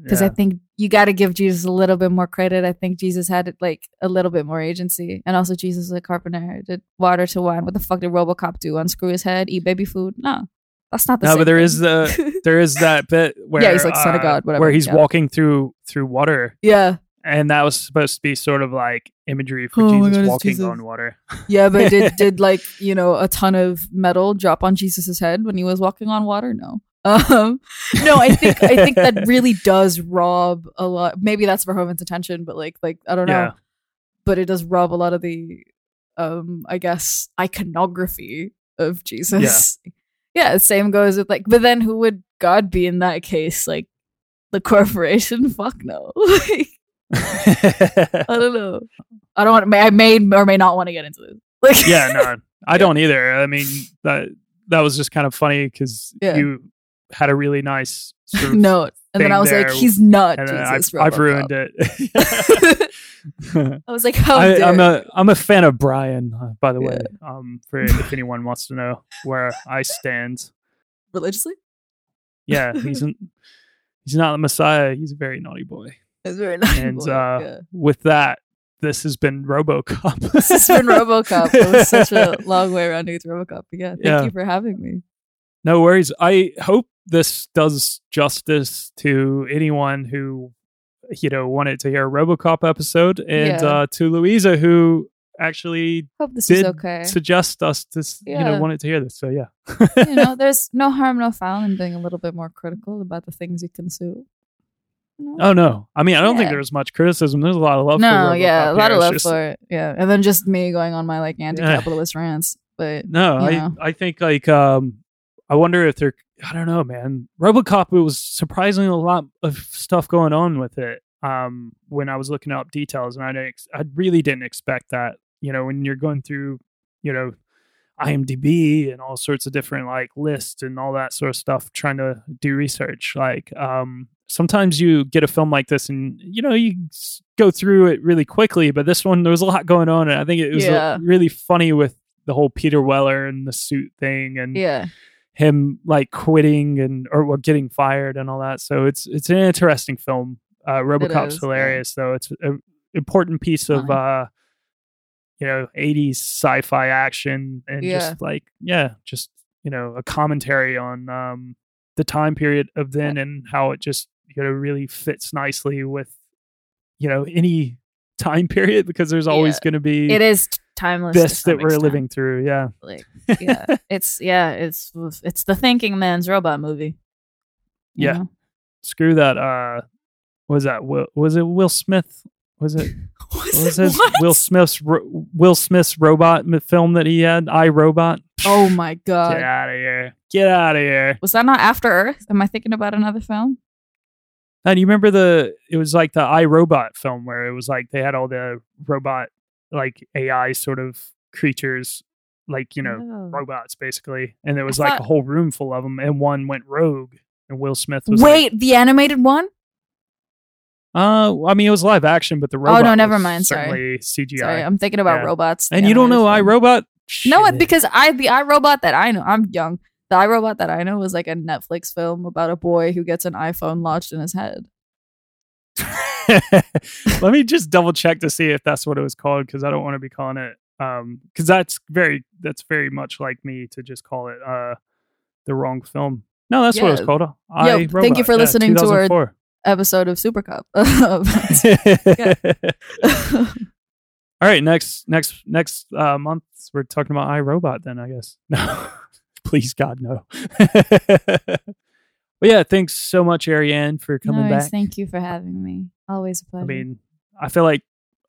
because I think you got to give Jesus a little bit more credit. I think Jesus had like a little bit more agency, and also Jesus was a carpenter. Did water to wine. What the fuck did RoboCop do? Unscrew his head, eat baby food? No, that's not the no, same. but there thing. is the there is that bit where yeah, he's like, "Son of uh, God," whatever, where he's yeah. walking through through water, yeah, and that was supposed to be sort of like imagery for Oh Jesus God, walking Jesus. on water. yeah. But did did like you know a ton of metal drop on Jesus's head when he was walking on water? No. Um, no, I think I think that really does rob a lot. Maybe that's Verhoeven's intention, but like like I don't know. Yeah. but it does rob a lot of the um i guess iconography of jesus yeah. Same goes with like but then who would god be in that case like the corporation fuck no like i don't know i don't want may i may or may not want to get into this like yeah, no, I don't either. I mean that that was just kind of funny because Yeah. you had a really nice sort of no and then i was like he's not and jesus I've, I've ruined it. i was like how I, I'm a I'm a fan of Brian, uh, by the Yeah. way. Um, for if anyone wants to know where I stand, religiously yeah, he's an, he's not the Messiah. He's a very naughty boy. it's very nice And boy, uh, yeah. with that, this has been RoboCop. this has been robocop it was such a long way around to robocop but yeah thank Yeah. you for having me No worries. I hope this does justice to anyone who, you know, wanted to hear a RoboCop episode, and Yeah. uh, to Louisa who actually hope this did okay suggest us to, s- you know, wanted to hear this. So yeah. you know, there's no harm, no foul in being a little bit more critical about the things you consume. Know? Oh no! I mean, I don't think there's much criticism. There's a lot of love. for no, RoboCop yeah, a lot here. of love just- for it. Yeah, and then just me going on my like anti-capitalist rants. But No, I know. I think like um, I wonder if they're. I don't know, man. RoboCop. It was surprisingly a lot of stuff going on with it. Um, when I was looking up details, and I didn't, ex- I really didn't expect that. You know, when you're going through, you know, IMDb and all sorts of different like lists and all that sort of stuff, trying to do research. Like, um, sometimes you get a film like this, and you know, you go through it really quickly. But this one, there was a lot going on, and I think it was uh, Yeah. really funny with the whole Peter Weller and the suit thing, and yeah, him like quitting and or well, getting fired and all that. So it's it's an interesting film. Uh, RoboCop's is, yeah. hilarious, though. It's an important piece of uh, you know, 80s sci-fi action and Yeah. just like yeah, just you know, a commentary on um the time period of then and how it just you know really fits nicely with you know any time period because there's always Yeah. going to be it is timeless. this that we're extent. living through. Yeah. Like, yeah, it's yeah, it's it's the thinking man's robot movie. Yeah. know? Screw that. Uh, was that? Will, was it Will Smith? Was it? What was his What? Will Smith's ro- Will Smith's robot m- film that he had? I Robot. Oh my god, Get out of here! Get out of here! was that not After Earth? Am I thinking about another film? And you remember the? It was like the I Robot film where it was like they had all the robot, like AI sort of creatures, like you know Oh. robots basically, and there was I like a whole room full of them, and one went rogue, and Will Smith was like, Wait, the animated one? Uh, I mean, it was live action, but the robot. Oh, no, never mind, sorry. CGI. Sorry, I'm thinking about Yeah. robots. and you don't know film. iRobot? No, because I the iRobot that I know, I'm young. The iRobot that I know was like a Netflix film about a boy who gets an iPhone lodged in his head. Let me just double check to see if that's what it was called because I don't want to be calling it. Um, because that's very that's very much like me to just call it uh the wrong film. No, that's what it was Yeah. called. Yo, I, thank you for yeah, listening to our Episode of Super Cup. All right, next next next uh, month we're talking about iRobot. Then I guess no, please God no. but yeah, thanks so much, Ariane, for coming Nice, back. Thank you for having me. Always a pleasure. I mean, I feel like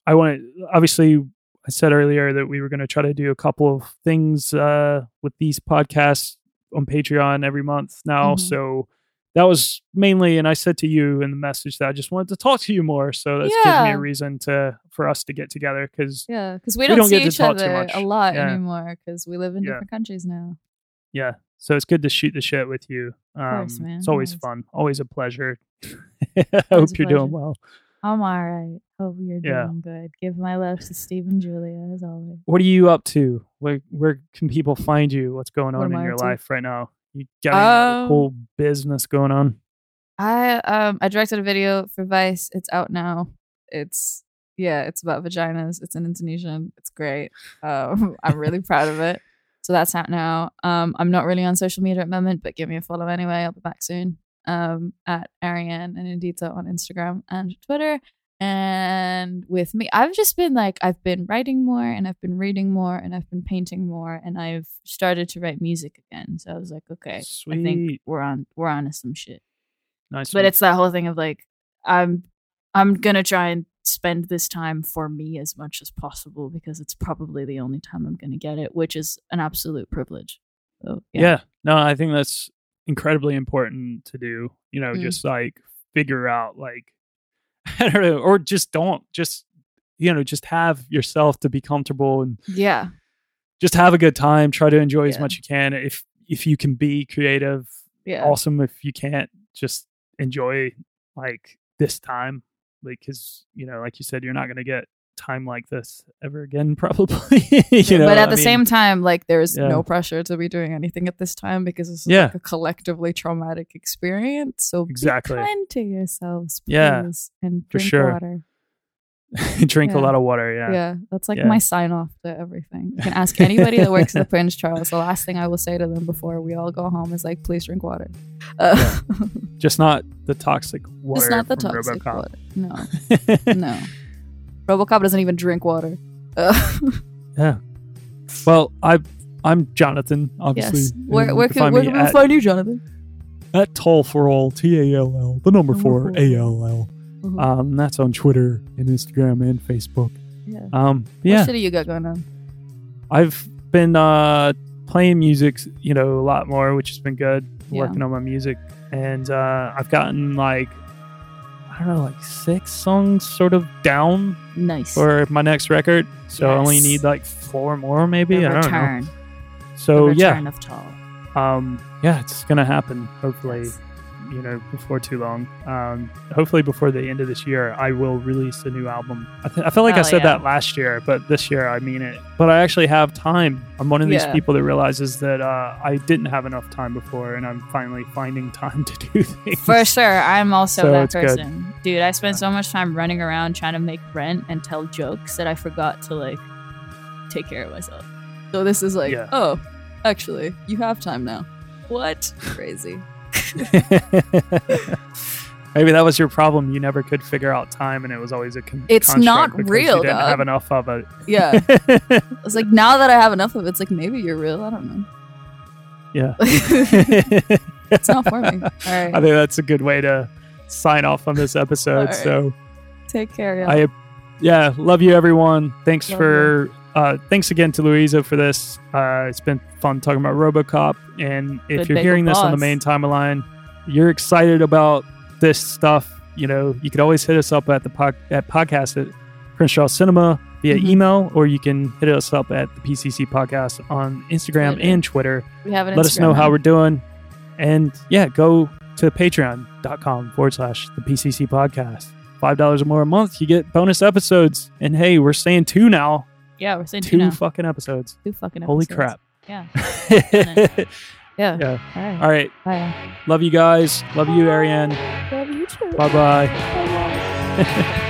I want to. Obviously, I said earlier that we were going to try to do a couple of things uh, with these podcasts on Patreon every month now. Mhm. So that was mainly, and I said to you in the message that I just wanted to talk to you more. So that's gives me a reason to for us to get together because yeah, because we we don't, don't see get to each other a lot Yeah. anymore because we live in Yeah. different countries now. yeah. So it's good to shoot the shit with you. Um, course, man, It's always always. fun. Always a pleasure. I hope you're doing well. I'm all right. Hope you're Yeah. doing good. Give my love to Steve and Julia as always. What are you up to? Where where can people find you? What's going on am in your up to? life right now? You got Um, cool business going on? I um I directed a video for Vice. It's out now. It's yeah, it's about vaginas. It's in Indonesian. It's great. Um, I'm really proud of it. So that's out now. Um, I'm not really on social media at the moment, but give me a follow anyway. I'll be back soon. Um, at Ariane Anindita on Instagram and Twitter. And with me, I've just been like, I've been writing more and I've been reading more and I've been painting more and I've started to write music again. So I was like, okay, I think we're on we're on to some shit Nice. but one. it's that whole thing of like i'm i'm gonna try and spend this time for me as much as possible because it's probably the only time i'm gonna get it which is an absolute privilege so yeah. No, I think that's incredibly important to do. You know, Mm. just like figure out like I don't know, or just don't just you know, just have yourself to be comfortable and yeah just have a good time. Try to enjoy as Yeah. much you can. If if you can be creative, yeah awesome. If you can't, just enjoy like this time, like because you know, like you said, you're not gonna get time like this ever again, probably. you know, but at I the mean, same time like there's Yeah. no pressure to be doing anything at this time because this is Yeah. like a collectively traumatic experience so Exactly. be kind to yourselves please Yeah, and for drink sure. water drink a lot of water. Yeah, yeah. that's like Yeah. my sign off to everything you can ask anybody that works at the prince charles the last thing i will say to them before we all go home is like please drink water uh, just not the toxic water. It's not the toxic RoboCop. water. No, no. Robocop doesn't even drink water. Uh, yeah. Well, I I'm Jonathan. Obviously, yes. Where, where can where can we at, find you, Jonathan? at Tall for All T A L L the number Number four. A L L. Mhm. Um, that's on Twitter and Instagram and Facebook. Yeah. Um, What yeah. shit do you got going on? I've been uh, playing music, you know, a lot more, which has been good. Yeah. Working on my music, and uh, I've gotten like I don't know, like six songs sort of down Nice. for my next record. So I only need like four more, maybe. the I don't return. know. So the yeah, of Tall. um, yeah, it's gonna happen. Hopefully, Yes. You know, before too long. Um, hopefully before the end of this year, I will release a new album. I, th- I feel like I said yeah. that last year, but this year I mean it. But I actually have time. I'm one of these Yeah. people that realizes that uh, I didn't have enough time before, and I'm finally finding time to do things. For sure. I'm also So that it's good. person. Dude, I spent so much time running around trying to make rent and tell jokes that I forgot to like take care of myself. So this is like, Yeah. oh, actually, you have time now. What? Crazy. Maybe that was your problem. You never could figure out time, and it was always a con- It's not real, You didn't have enough of it. Yeah. It's like now that I have enough of it, it's like maybe you're real. I don't know. yeah. It's not for me. All I think that's a good way to sign off on this episode. Right. So Take care, y'all. I, yeah, love you, everyone. Thanks Love for, uh, thanks again to Louisa for this. Uh, it's been fun talking about RoboCop. And if Good you're hearing this on the main timeline, you're excited about this stuff. You know, you could always hit us up at the pod, at podcast at Prince Charles Cinema via Mhm. email, or you can hit us up at the PCC podcast on Instagram Twitter. and Twitter. we have an Let us know Instagram how we're doing. And yeah, go to patreon.com forward slash the PCC podcast. $5 or more a month, you get bonus episodes. And hey, we're saying two now. Yeah, we're saying two, Two fucking episodes. two fucking episodes. Holy crap. Yeah. yeah. Yeah. All right. All right. Bye. Love you guys. Love you, Ariane. Love you too. Bye bye. Bye.